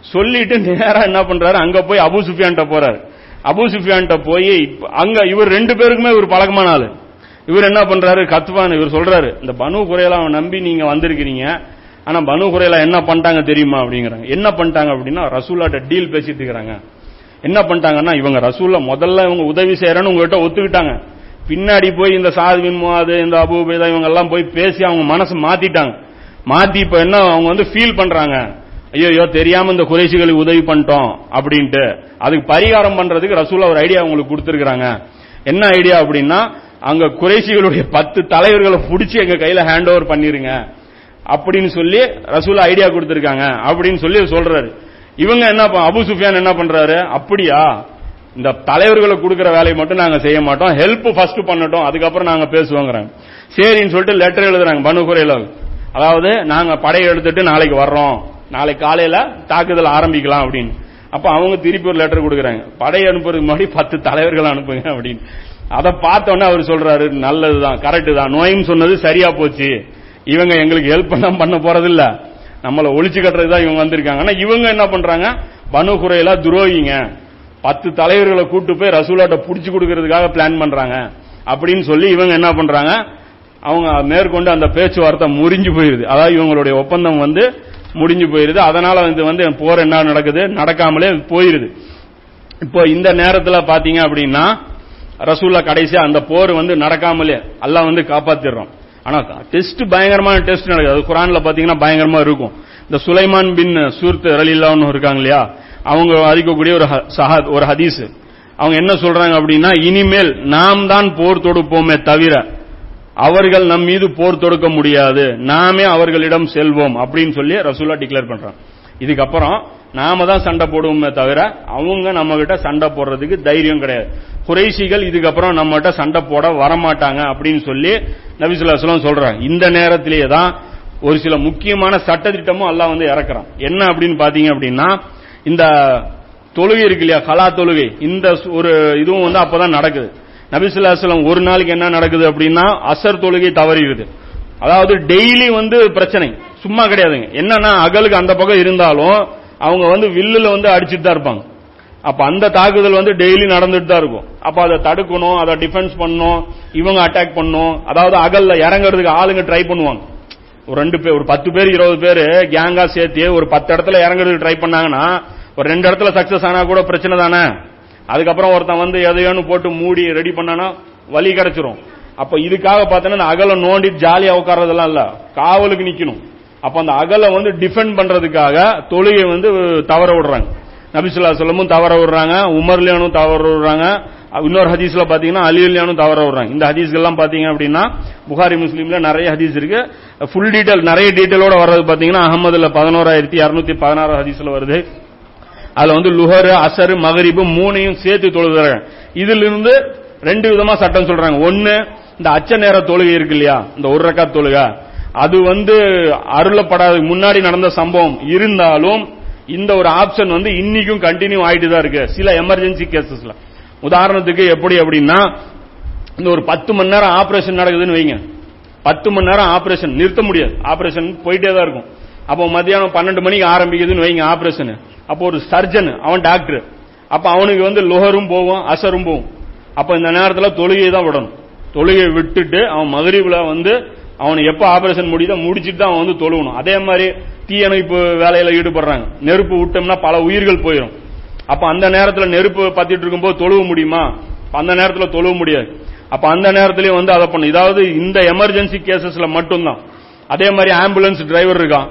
சொல்லிட்டு நேரா என்ன பண்றாரு? அங்க போய் அபு சுஃபியான்ட்ட போறாரு. அபு சுஃபியான்ட்ட போய் அங்க இவர் ரெண்டு பேருக்குமே இவர் பழக்கமான ஆளு. இவர் என்ன பண்றாரு? கத்துவான் இவர் சொல்றாரு இந்த பனு குறையெல்லாம் நம்பி நீங்க வந்திருக்கிறீங்க. ஆனா பனு குறையில என்ன பண்ணிட்டாங்க தெரியுமா அப்படிங்கிறாங்க. என்ன பண்ணிட்டாங்க அப்படின்னா ரசூலாட்ட டீல் பேசிட்டு இருக்கிறாங்க. என்ன பண்ணிட்டாங்கன்னா இவங்க ரசூல்ல முதல்ல இவங்க உதவி செய்யறேன்னு உங்ககிட்ட ஒத்துக்கிட்டாங்க. பின்னாடி போய் இந்த சாதுவின் முவாது இந்த அபூபேதா இவங்க எல்லாம் போய் பேசி அவங்க மனசு மாத்திட்டாங்க. மாத்தி இப்ப என்ன அவங்க வந்து ஃபீல் பண்றாங்க. ஐயோ தெரியாம இந்த குறைசிகளுக்கு உதவி பண்ணிட்டோம் அப்படின்ட்டு. அதுக்கு பரிகாரம் பண்றதுக்கு ரசூலா ஒரு ஐடியா உங்களுக்கு கொடுத்துருக்காங்க என்ன ஐடியா அப்படின்னா அங்க குறைசிகளுடைய பத்து தலைவர்களை பிடிச்சி எங்க கையில ஹேண்ட் ஓவர் பண்ணிருங்க. அப்படின்னு சொல்லி ரசூல் ஐடியா கொடுத்திருக்காங்க அப்படின்னு சொல்லி சொல்றாரு. இவங்க என்ன அபு சுஃபியான் என்ன பண்றாரு? அப்படியா? இந்த தலைவர்களை கொடுக்கிற வேலையை மட்டும் நாங்க செய்ய மாட்டோம். ஹெல்ப் ஃபர்ஸ்ட் பண்ணட்டும். அதுக்கப்புறம் நாங்க பேசுவோங்கிறாங்க. சரின்னு சொல்லிட்டு லெட்டர் எழுதுறாங்க பனு குறையில அதாவது நாங்க படையை எடுத்துட்டு நாளைக்கு வர்றோம். நாளைக்கு காலையில தாக்குதல் ஆரம்பிக்கலாம் அப்படின்னு. அப்ப அவங்க திருப்பி ஒரு லெட்டர் கொடுக்குறாங்க. படையை அனுப்புறதுக்கு முன்னாடி பத்து தலைவர்கள் அனுப்புங்க அப்படின்னு. அதை பார்த்தோன்னே அவர் சொல்றாரு நல்லதுதான் கரெக்டு தான். நோயும் சொன்னது சரியா போச்சு. இவங்க எங்களுக்கு ஹெல்ப் பண்ண பண்ண போறதில்ல. நம்மள ஒழிச்சு கட்டுறது தான் இவங்க வந்திருக்காங்க. ஆனா இவங்க என்ன பண்றாங்க? பனு குறையில துரோகிங்க. பத்து தலைவர்களை கூட்டு போய் ரசூலாட்ட புடிச்சு கொடுக்கறதுக்காக பிளான் பண்றாங்க. அப்படின்னு சொல்லி இவங்க என்ன பண்றாங்க? அவங்க மேற்கொண்டு அந்த பேச்சுவார்த்தை முறிஞ்சு போயிருது. அதாவது இவங்களுடைய ஒப்பந்தம் வந்து முடிஞ்சு போயிருது. அதனால இது வந்து போர் என்ன நடக்குது? நடக்காமலே போயிருது. இப்போ இந்த நேரத்தில் பாத்தீங்க அப்படின்னா ரசூல்லா கடைசியா அந்த போர் வந்து நடக்காமலே எல்லாம் வந்து காப்பாத்திடுறோம் ஆனா டெஸ்ட் பயங்கரமான டெஸ்ட் நடக்குது. அது குரான்ல பாத்தீங்கன்னா பயங்கரமா இருக்கும். இந்த சுலைமான் பின் சூர்த் ரலில்லான்னு இருக்காங்க இல்லையா? அவங்க அறிக்கக்கூடிய ஒரு ஹ- ஒரு ஹதீஸ். அவங்க என்ன சொல்றாங்க அப்படின்னா இனிமேல் நாம் தான் போர் தொடுப்போமே தவிர அவர்கள் நம் மீது போர் தொடுக்க முடியாது. நாமே அவர்களிடம் செல்வோம் அப்படின்னு சொல்லி ரசூலா டிக்ளேர் பண்றாங்க. இதுக்கப்புறம் நாம தான் சண்டை போடுவோமே தவிர அவங்க நம்ம கிட்ட சண்டை போடுறதுக்கு தைரியம் கிடையாது. குறைசிகள் இதுக்கப்புறம் நம்ம கிட்ட சண்டை போட வரமாட்டாங்க அப்படின்னு சொல்லி நபிசுல்லாஸ்லாம் சொல்றாங்க. இந்த நேரத்திலேயே தான் ஒரு சில முக்கியமான சட்டத்திட்டமும் அல்லாஹ் வந்து இறக்குறான். என்ன அப்படின்னு பாத்தீங்க அப்படின்னா இந்த தொழுகை இருக்கு இல்லையா? கலா தொழுகை. இந்த ஒரு இதுவும் வந்து அப்பதான் நடக்குது. நபிசுல்லாஸ்லாம் ஒரு நாளைக்கு என்ன நடக்குது அப்படின்னா அசர் தொழுகை தவறிடுது. அதாவது டெய்லி வந்து பிரச்சனை. சும்மா கிடையாதுங்க. என்னன்னா அகலுக்கு அந்த பக்கம் இருந்தாலும் அவங்க வந்து வில்லுல வந்து அடிச்சுட்டு தான் இருப்பாங்க. அப்ப அந்த தாக்குதல் வந்து டெய்லி நடந்துட்டு தான் இருக்கும். அப்ப அதை தடுக்கணும் அதை டிஃபென்ஸ் பண்ணணும் இவங்க அட்டாக் பண்ணும் அதாவது அகல்ல இறங்குறதுக்கு ஆளுங்க ட்ரை பண்ணுவாங்க. ஒரு ரெண்டு பேர் ஒரு பத்து பேர் இருபது பேர் கேங்கா சேர்த்து ஒரு பத்து இடத்துல இறங்குறதுக்கு ட்ரை பண்ணாங்கன்னா ஒரு ரெண்டு இடத்துல சக்சஸ் ஆனா கூட பிரச்சனை தானே. அதுக்கப்புறம் ஒருத்தன் வந்து எதையோன்னு போட்டு மூடி ரெடி பண்ணானா வழி கிடைச்சிரும். அப்ப இதுக்காக பார்த்தோன்னா அகல நோண்டி ஜாலியா உட்கார்றதெல்லாம் இல்ல. காவலுக்கு நிக்கணும். அப்ப அந்த அகல வந்து டிஃபெண்ட் பண்றதுக்காக தொழுகை வந்து தவற விடுறாங்க. நபிசுல்லா சொல்லமும் தவற விடுறாங்க. உமர்லியானும் தவற விடுறாங்க. இன்னொரு ஹதீஸ்ல பாத்தீங்கன்னா அலியுல்யானும் தவற விடுறாங்க. இந்த ஹதீஸ்கெல்லாம் பாத்தீங்க அப்படின்னா புகாரி முஸ்லீம்ல நிறைய ஹதீஸ் இருக்கு. ஃபுல் டீட்டெயில் நிறைய டீட்டெயிலோட வர்றது பாத்தீங்கன்னா அகமதுல பதினோராயிரத்தி இருநூத்தி பதினாறு ஹதீஸ்ல வருது. அதுல வந்து லுஹர் அசர் மகரிபு மூணையும் சேர்த்து தொழுகிறாங்க இதுல இருந்து ரெண்டு விதமா சட்டம் சொல்றாங்க. ஒன்னு இந்த அச்ச நேர தொழுகை இருக்கு இல்லையா? இந்த ஒரு ரக்கா தொழுகை. அது வந்து அருளப்படாத. முன்னாடி நடந்த சம்பவம். இருந்தாலும் இந்த ஒரு ஆப்ஷன் வந்து இன்னைக்கும் கண்டினியூ ஆயிட்டு தான் இருக்கு. சில எமர்ஜென்சி கேசஸ்ல உதாரணத்துக்கு எப்படி அப்படின்னா இந்த ஒரு பத்து மணி நேரம் ஆபரேஷன் நடக்குதுன்னு வைங்க. பத்து மணி நேரம் ஆபரேஷன் நிறுத்த முடியாது. ஆபரேஷன் போயிட்டே தான் இருக்கும். அப்போ மத்தியானம் பன்னெண்டு மணிக்கு ஆரம்பிக்குதுன்னு வைங்க ஆபரேஷன் அப்போ ஒரு சர்ஜன் அவன் டாக்டர் அப்ப அவனுக்கு வந்து லோஹரும் போகும் அசரும் போகும். அப்ப இந்த நேரத்தில் தொழுகையை தான் விடணும். தொழுகையை விட்டுட்டு அவன் மதுரைவில் வந்து அவனை எப்ப ஆபரேஷன் முடியுதோ முடிச்சுட்டு தான் அவன் வந்து தொழுவணும் அதே மாதிரி தீயணைப்பு வேலையில ஈடுபடுறாங்க. நெருப்பு விட்டோம்னா பல உயிர்கள் போயிடும் அப்ப அந்த நேரத்தில் நெருப்பு பத்திட்டு இருக்கும்போது தொழுவ முடியுமா? அந்த நேரத்தில் தொழுவ முடியாது. அப்ப அந்த நேரத்திலயும் வந்து அதை பண்ணும் இதாவது இந்த எமர்ஜென்சி கேசஸ்ல மட்டும்தான். அதே மாதிரி ஆம்புலன்ஸ் டிரைவர் இருக்கான்.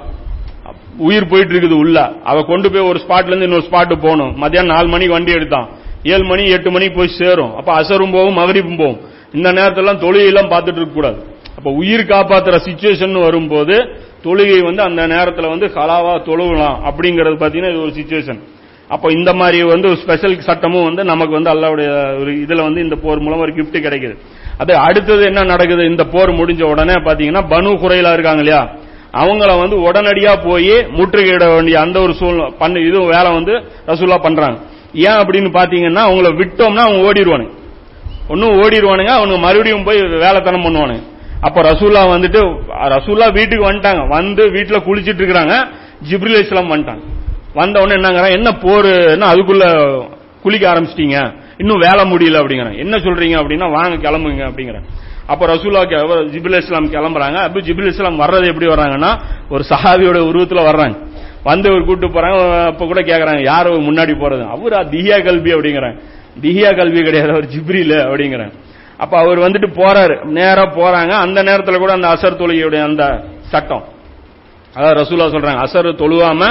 உயிர் போயிட்டு இருக்குது உள்ள. அவ கொண்டு போய் ஒரு ஸ்பாட்ல இருந்து இன்னொரு ஸ்பாட்டு போகணும். மதியானம் நாலு மணிக்கு வண்டி எடுத்தான். ஏழு மணி எட்டு மணிக்கு போய் சேரும். அப்ப அசரும் போகும் மகரிப்பும் போகும். இந்த நேரத்திலாம் தொழுகையெல்லாம் பார்த்துட்டு இருக்க கூடாது அப்ப உயிர் காப்பாத்துற சுச்சுவேஷன் வரும்போது தொழுகை வந்து அந்த நேரத்தில் வந்து கலாவா தொழுகலாம் அப்படிங்கறது பாத்தீங்கன்னா இது ஒரு சுச்சுவேஷன் அப்ப இந்த மாதிரி வந்து ஸ்பெஷல் சட்டமும் வந்து நமக்கு வந்து அல்லாவுடைய ஒரு இதுல வந்து இந்த போர் மூலம் ஒரு கிஃப்ட் கிடைக்குது. அது அடுத்தது என்ன நடக்குது? இந்த போர் முடிஞ்ச உடனே பாத்தீங்கன்னா பனு குறையிலா இருக்காங்க இல்லையா? அவங்கள வந்து உடனடியா போய் முற்றுகையிட வேண்டிய அந்த ஒரு சூழ்நிலை பண்ணு இது வேலை வந்து ரசூலா பண்றாங்க. ஏன் அப்படின்னு பாத்தீங்கன்னா அவங்கள விட்டோம்னா அவங்க ஓடிடுவானுங்க ஒன்னும் ஓடிடுவானுங்க அவனுங்க மறுபடியும் போய் வேலைத்தனம் பண்ணுவானுங்க. அப்ப ரசூல்லா வந்துட்டு ரசூல்லா வீட்டுக்கு வந்துட்டாங்க. வந்து வீட்டுல குளிச்சிட்டு இருக்கிறாங்க ஜிப்ரில் இஸ்லாம் வந்துட்டாங்க. வந்த உடனே என்னங்கிறான் என்ன போர்? அதுக்குள்ள குளிக்க ஆரம்பிச்சிட்டீங்க? இன்னும் வேலை முடியல அப்படிங்கிறாங்க. என்ன சொல்றீங்க அப்படின்னா வாங்க கிளம்புங்க அப்படிங்கிறாங்க. அப்ப ரசூல்லா ஜிபுல் இஸ்லாம் கிளம்புறாங்க. அப்ப ஜிபுல் இஸ்லாம் வர்றது எப்படி வர்றாங்கன்னா ஒரு சஹாபியோட உருவத்துல வர்றாங்க. வந்து ஒரு கூட்டு போறாங்க. அப்ப கூட கேக்குறாங்க யாரு முன்னாடி போறது? அவரா திஹியா கல்வி அப்படிங்கிறாங்க. திஹியா கல்வி கிடையாது அவர் ஜிப்ரில அப்படிங்கிறாங்க. அப்ப அவர் வந்துட்டு போறாரு. நேரா போறாங்க. அந்த நேரத்தில் கூட அந்த அசர் தொழுகையுடைய அந்த சட்டம். அதாவது ரசூலா சொல்றாங்க அசர் தொழுவாம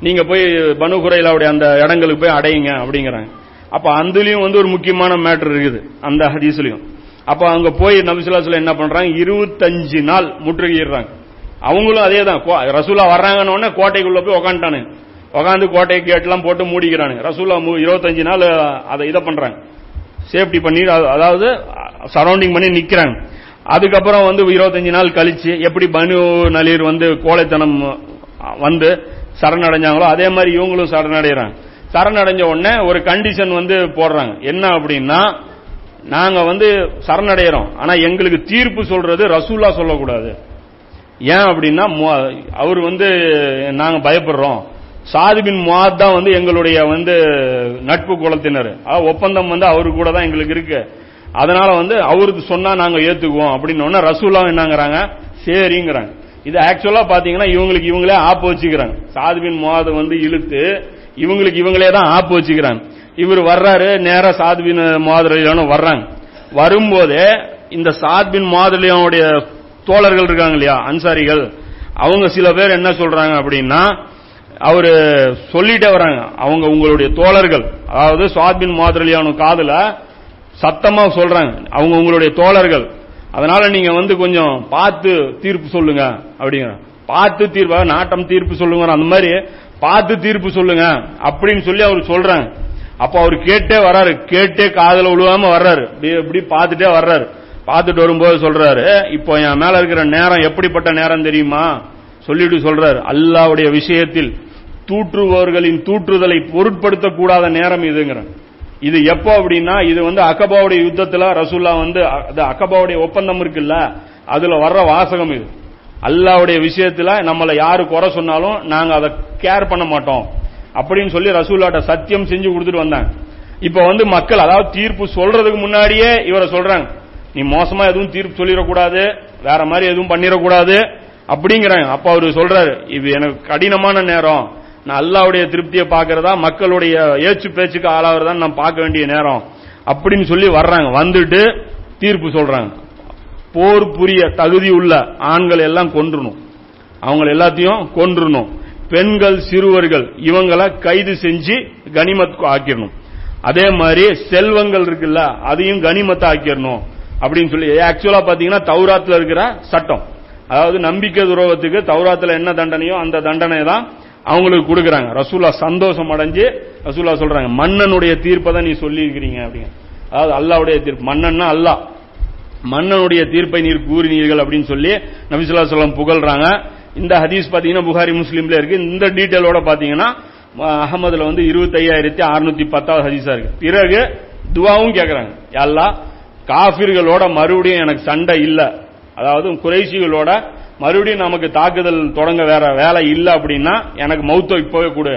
நீங்க போய் பனு குரையிலாவுடைய அந்த இடங்களுக்கு போய் அடையுங்க அப்படிங்கிறாங்க. அப்ப அதுலயும் வந்து ஒரு முக்கியமான மேட்டர் இருக்குது அந்த ஹதீஸ்லயும். அப்ப அவங்க போய் நபிசுல்லாஸ்ல என்ன பண்றாங்க? இருபத்தஞ்சு நாள் முற்றுகையிடுறாங்க. அவங்களும் அதே தான். ரசூலா வர்றாங்கன்னு உடனே கோட்டைக்குள்ள போய் உக்காண்டானு உக்காந்து கோட்டை கேட்லாம் போட்டு மூடிக்கிறானு ரசூலா இருபத்தஞ்சு நாள் அதை இதை பண்றாங்க. சேஃப்டி பண்ணி அதாவது சரௌண்டிங் பண்ணி நிக்கிறாங்க. அதுக்கப்புறம் வந்து இருபத்தஞ்சு நாள் கழிச்சு எப்படி பனு நலீர் வந்து கோழைத்தனம் வந்து சரணடைஞ்சாங்களோ அதே மாதிரி இவங்களும் சரணடைகிறாங்க. சரணடைஞ்ச உடனே ஒரு கண்டிஷன் வந்து போடுறாங்க. என்ன அப்படின்னா நாங்க வந்து சரணடைகிறோம். ஆனா எங்களுக்கு தீர்ப்பு சொல்றது ரசூல்லா சொல்லக்கூடாது. ஏன் அப்படின்னா அவர் வந்து நாங்க பயப்படுறோம். சாதிபின் முவாத் தான் வந்து எங்களுடைய வந்து நட்பு குலத்தினர். ஒப்பந்தம் வந்து அவரு கூட தான் எங்களுக்கு இருக்கு. அதனால வந்து அவருக்கு சொன்னா நாங்க ஏத்துக்குவோம் அப்படின்னு ரசூலா என்னங்கிறாங்க? சரிங்கிறாங்க. இது ஆக்சுவலா பாத்தீங்கன்னா இவங்களுக்கு இவங்களே ஆப்பு வச்சுக்கிறாங்க. சாதுபின் முவாத வந்து இழுத்து இவங்களுக்கு இவங்களே தான் ஆப்பு வச்சுக்கிறாங்க. இவர் வர்றாரு நேரா சாத்பின் மாதிரியான வர்றாங்க. வரும்போதே இந்த சாத்பின் மாதிரியோடைய தோழர்கள் இருக்காங்க இல்லையா? அன்சாரிகள். அவங்க சில பேர் என்ன சொல்றாங்க அப்படின்னா அவரு சொல்லிட்டே வராங்க. அவங்க உங்களுடைய தோழர்கள். அதாவது சுவாத்பின் மாதிரியான காதுல சத்தமா சொல்றாங்க. அவங்க உங்களுடைய தோழர்கள். அதனால நீங்க வந்து கொஞ்சம் பார்த்து தீர்ப்பு சொல்லுங்க அப்படிங்கிற. பார்த்து தீர்ப்பு நாட்டம் தீர்ப்பு சொல்லுங்க அந்த மாதிரி பார்த்து தீர்ப்பு சொல்லுங்க அப்படின்னு சொல்லி அவர் சொல்றாங்க. அப்ப அவர் கேட்டே வர்றாரு கேட்டே காதல விழுவாம வர்றாரு. இப்படி பார்த்துட்டே வர்றாரு. பார்த்துட்டு வரும்போது சொல்றாரு இப்போ என் மேல இருக்கிற நேரம் எப்படிப்பட்ட நேரம் தெரியுமா? சொல்லிட்டு சொல்றாரு. அல்லாவுடைய விஷயத்தில் தூற்றுபவர்களின் தூற்றுதலை பொருட்படுத்தக்கூடாத நேரம் இதுங்கிற இது எப்போ அப்படின்னா இது வந்து அக்கபாவுடைய யுத்தத்தில் ரசூல்லா வந்து அக்கபாவுடைய ஒப்பந்தம் இருக்குல்ல அதுல வர்ற வாசகம் இது. அல்லாவுடைய விஷயத்துல நம்மளை யாரு குறை சொன்னாலும் நாங்க அதை கேர் பண்ண மாட்டோம். அப்படின்னு சொல்லி ரசூல்லாட்ட சத்தியம் செஞ்சு கொடுத்துட்டு வந்தாங்க. இப்ப வந்து மக்கள் அதாவது தீர்ப்பு சொல்றதுக்கு முன்னாடியே இவரை சொல்றாங்க. நீ மோசமா எதுவும் தீர்ப்பு சொல்லிடக்கூடாது வேற மாதிரி எதுவும் பண்ணிடக்கூடாது அப்படிங்கிறாங்க. அப்ப அவரு சொல்றாரு இது எனக்கு கடினமான நேரம். நான் அல்லாவுடைய திருப்தியை பார்க்கறதா மக்களுடைய ஏச்சு பேச்சுக்கு ஆளாகிறதா நான் பார்க்க வேண்டிய நேரம். அப்படின்னு சொல்லி வர்றாங்க. வந்துட்டு தீர்ப்பு சொல்றாங்க. போர் புரிய தகுதி உள்ள ஆண்கள் எல்லாம் கொன்றணும். அவங்க எல்லாத்தையும் கொன்றணும். பெண்கள் சிறுவர்கள் இவங்களை கைது செஞ்சு கனிமத் ஆக்கிடணும். அதே மாதிரி செல்வங்கள் இருக்குல்ல அதையும் கனிமத்தை ஆக்கிடணும். அப்படின்னு சொல்லி ஆக்சுவலா பாத்தீங்கன்னா தௌராத்துல இருக்கிற சட்டம். அதாவது நம்பிக்கை துரோகத்துக்கு தௌராத்துல என்ன தண்டனையோ அந்த தண்டனை தான் அவங்களுக்கு கொடுக்குறாங்க. ரசூலா சந்தோஷம் அடைஞ்சு ரசூலா சொல்றாங்க மன்னனுடைய தீர்ப்பை தான் நீ சொல்லி இருக்கிறீங்க அப்படிங்க அதாவது அல்லாவுடைய தீர்ப்பு. மன்னன்னா அல்லாஹ். மன்னனுடைய தீர்ப்பை நீர் கூறினீர்கள் அப்படின்னு சொல்லி நபிசுல்லா சொல்லம் புகழ்றாங்க. இந்த ஹதீஸ் பாத்தீங்கன்னா புகாரி முஸ்லீம்ல இருக்கு. இந்த டீட்டெயிலோட பாத்தீங்கன்னா அகமதுல வந்து இருபத்தி ஐயாயிரத்தி அறுநூத்தி பத்தாவது ஹதீஸா இருக்கு. பிறகு துவாவும் கேட்கறாங்க எல்லா காபிர்களோட மறுபடியும் எனக்கு சண்டை இல்ல. அதாவது குறைசிகளோட மறுபடியும் நமக்கு தாக்குதல் தொடங்க வேற வேலை இல்லை அப்படின்னா எனக்கு மௌத்தோ இப்பவே கொடு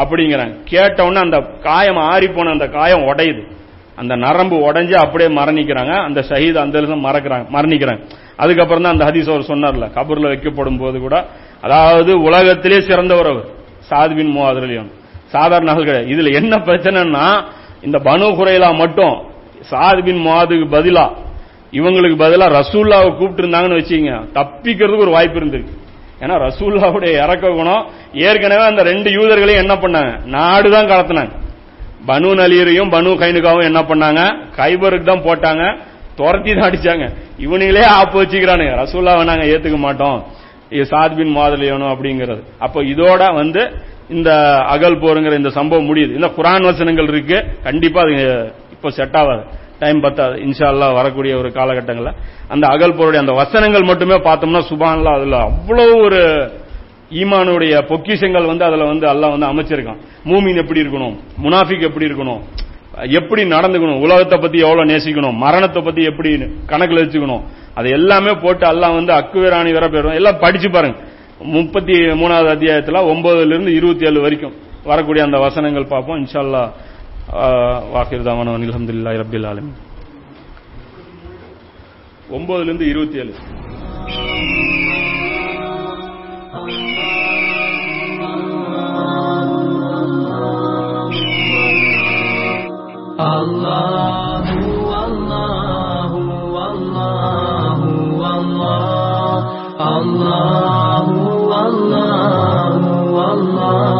அப்படிங்கிறாங்க கேட்டவுடனே அந்த காயம் ஆறி போன அந்த காயம் உடையுது. அந்த நரம்பு உடைஞ்சு அப்படியே மரணிக்கிறாங்க. அந்த ஷஹீத் அந்த இடத்துல மறக்கிறாங்க மரணிக்கிறாங்க. அதுக்கப்புறம் தான் அந்த ஹதீஸ் அவர் சொன்னார்ல கபூர்ல வைக்கப்படும் போது கூட. அதாவது உலகத்திலே சிறந்தவர் அவர் சாதுவின் முவாதிரியம் சாதாரண நகல் கிடையாது. இதுல என்ன பிரச்சனைன்னா இந்த பனு குறைலா மட்டும் சாதுவின் முவாதுக்கு பதிலா இவங்களுக்கு பதிலாக ரசூல்லாவை கூப்பிட்டு இருந்தாங்கன்னு வச்சுங்க தப்பிக்கிறதுக்கு ஒரு வாய்ப்பு இருந்திருக்கு. ஏன்னா ரசூல்லாவுடைய இறக்க குணம் ஏற்கனவே அந்த ரெண்டு யூதர்களையும் என்ன பண்ணாங்க? நாடு தான் கடத்தினாங்க. பனு நலீரையும் பனு கைனுகாவும் என்ன பண்ணாங்க? கைபருக்கு தான் போட்டாங்க. துரத்தி தான் அடிச்சாங்க. இவனுங்களே ஆப்பு வச்சுக்கிறானுங்க. ரசூல்லாவை நாங்க ஏத்துக்க மாட்டோம். சாத்பின் மாதலியனும் அப்படிங்கிறது. அப்போ இதோட வந்து இந்த அகல் போருங்கிற இந்த சம்பவம் முடியுது. இந்த குரான் வசனங்கள் இருக்கு. கண்டிப்பா அது இப்போ செட் ஆகாது. டைம் பத்தாது இன்ஷால்லா வரக்கூடிய ஒரு காலகட்டங்களில் அந்த அகல் போருடைய அந்த வசனங்கள் மட்டுமே பார்த்தோம்னா சுபான்லாம் அதுல அவ்வளவு ஒரு ஈமானுடைய பொக்கிஷங்கள் வந்து அதுல வந்து அல்லாஹ் வந்து அமைச்சிருக்கான். மூமின் எப்படி இருக்கணும்? முனாஃபிக் எப்படி இருக்கணும்? எப்படி நடந்துக்கணும்? உலகத்தை பத்தி எவ்வளவு நேசிக்கணும்? மரணத்தை பத்தி எப்படி கணக்கில் வச்சுக்கணும்? அது எல்லாமே போட்டு எல்லாம் வந்து அக்குவிராணி வர போயிடும் எல்லாம் படிச்சு பாருங்க. முப்பத்தி மூணாவது அத்தியாயத்துல ஒன்பதுல இருந்து இருபத்தி ஏழு வரைக்கும் வரக்கூடிய அந்த வசனங்கள் பார்ப்போம். இன்ஷால்லா வாக்கிர் தாமான அலமதுல்லா ரபில் ஆலமி ஒன்பதுலேருந்து இருபத்தி ஏழு Allahu Allahu Allahu Allah Allahu Allahu Allah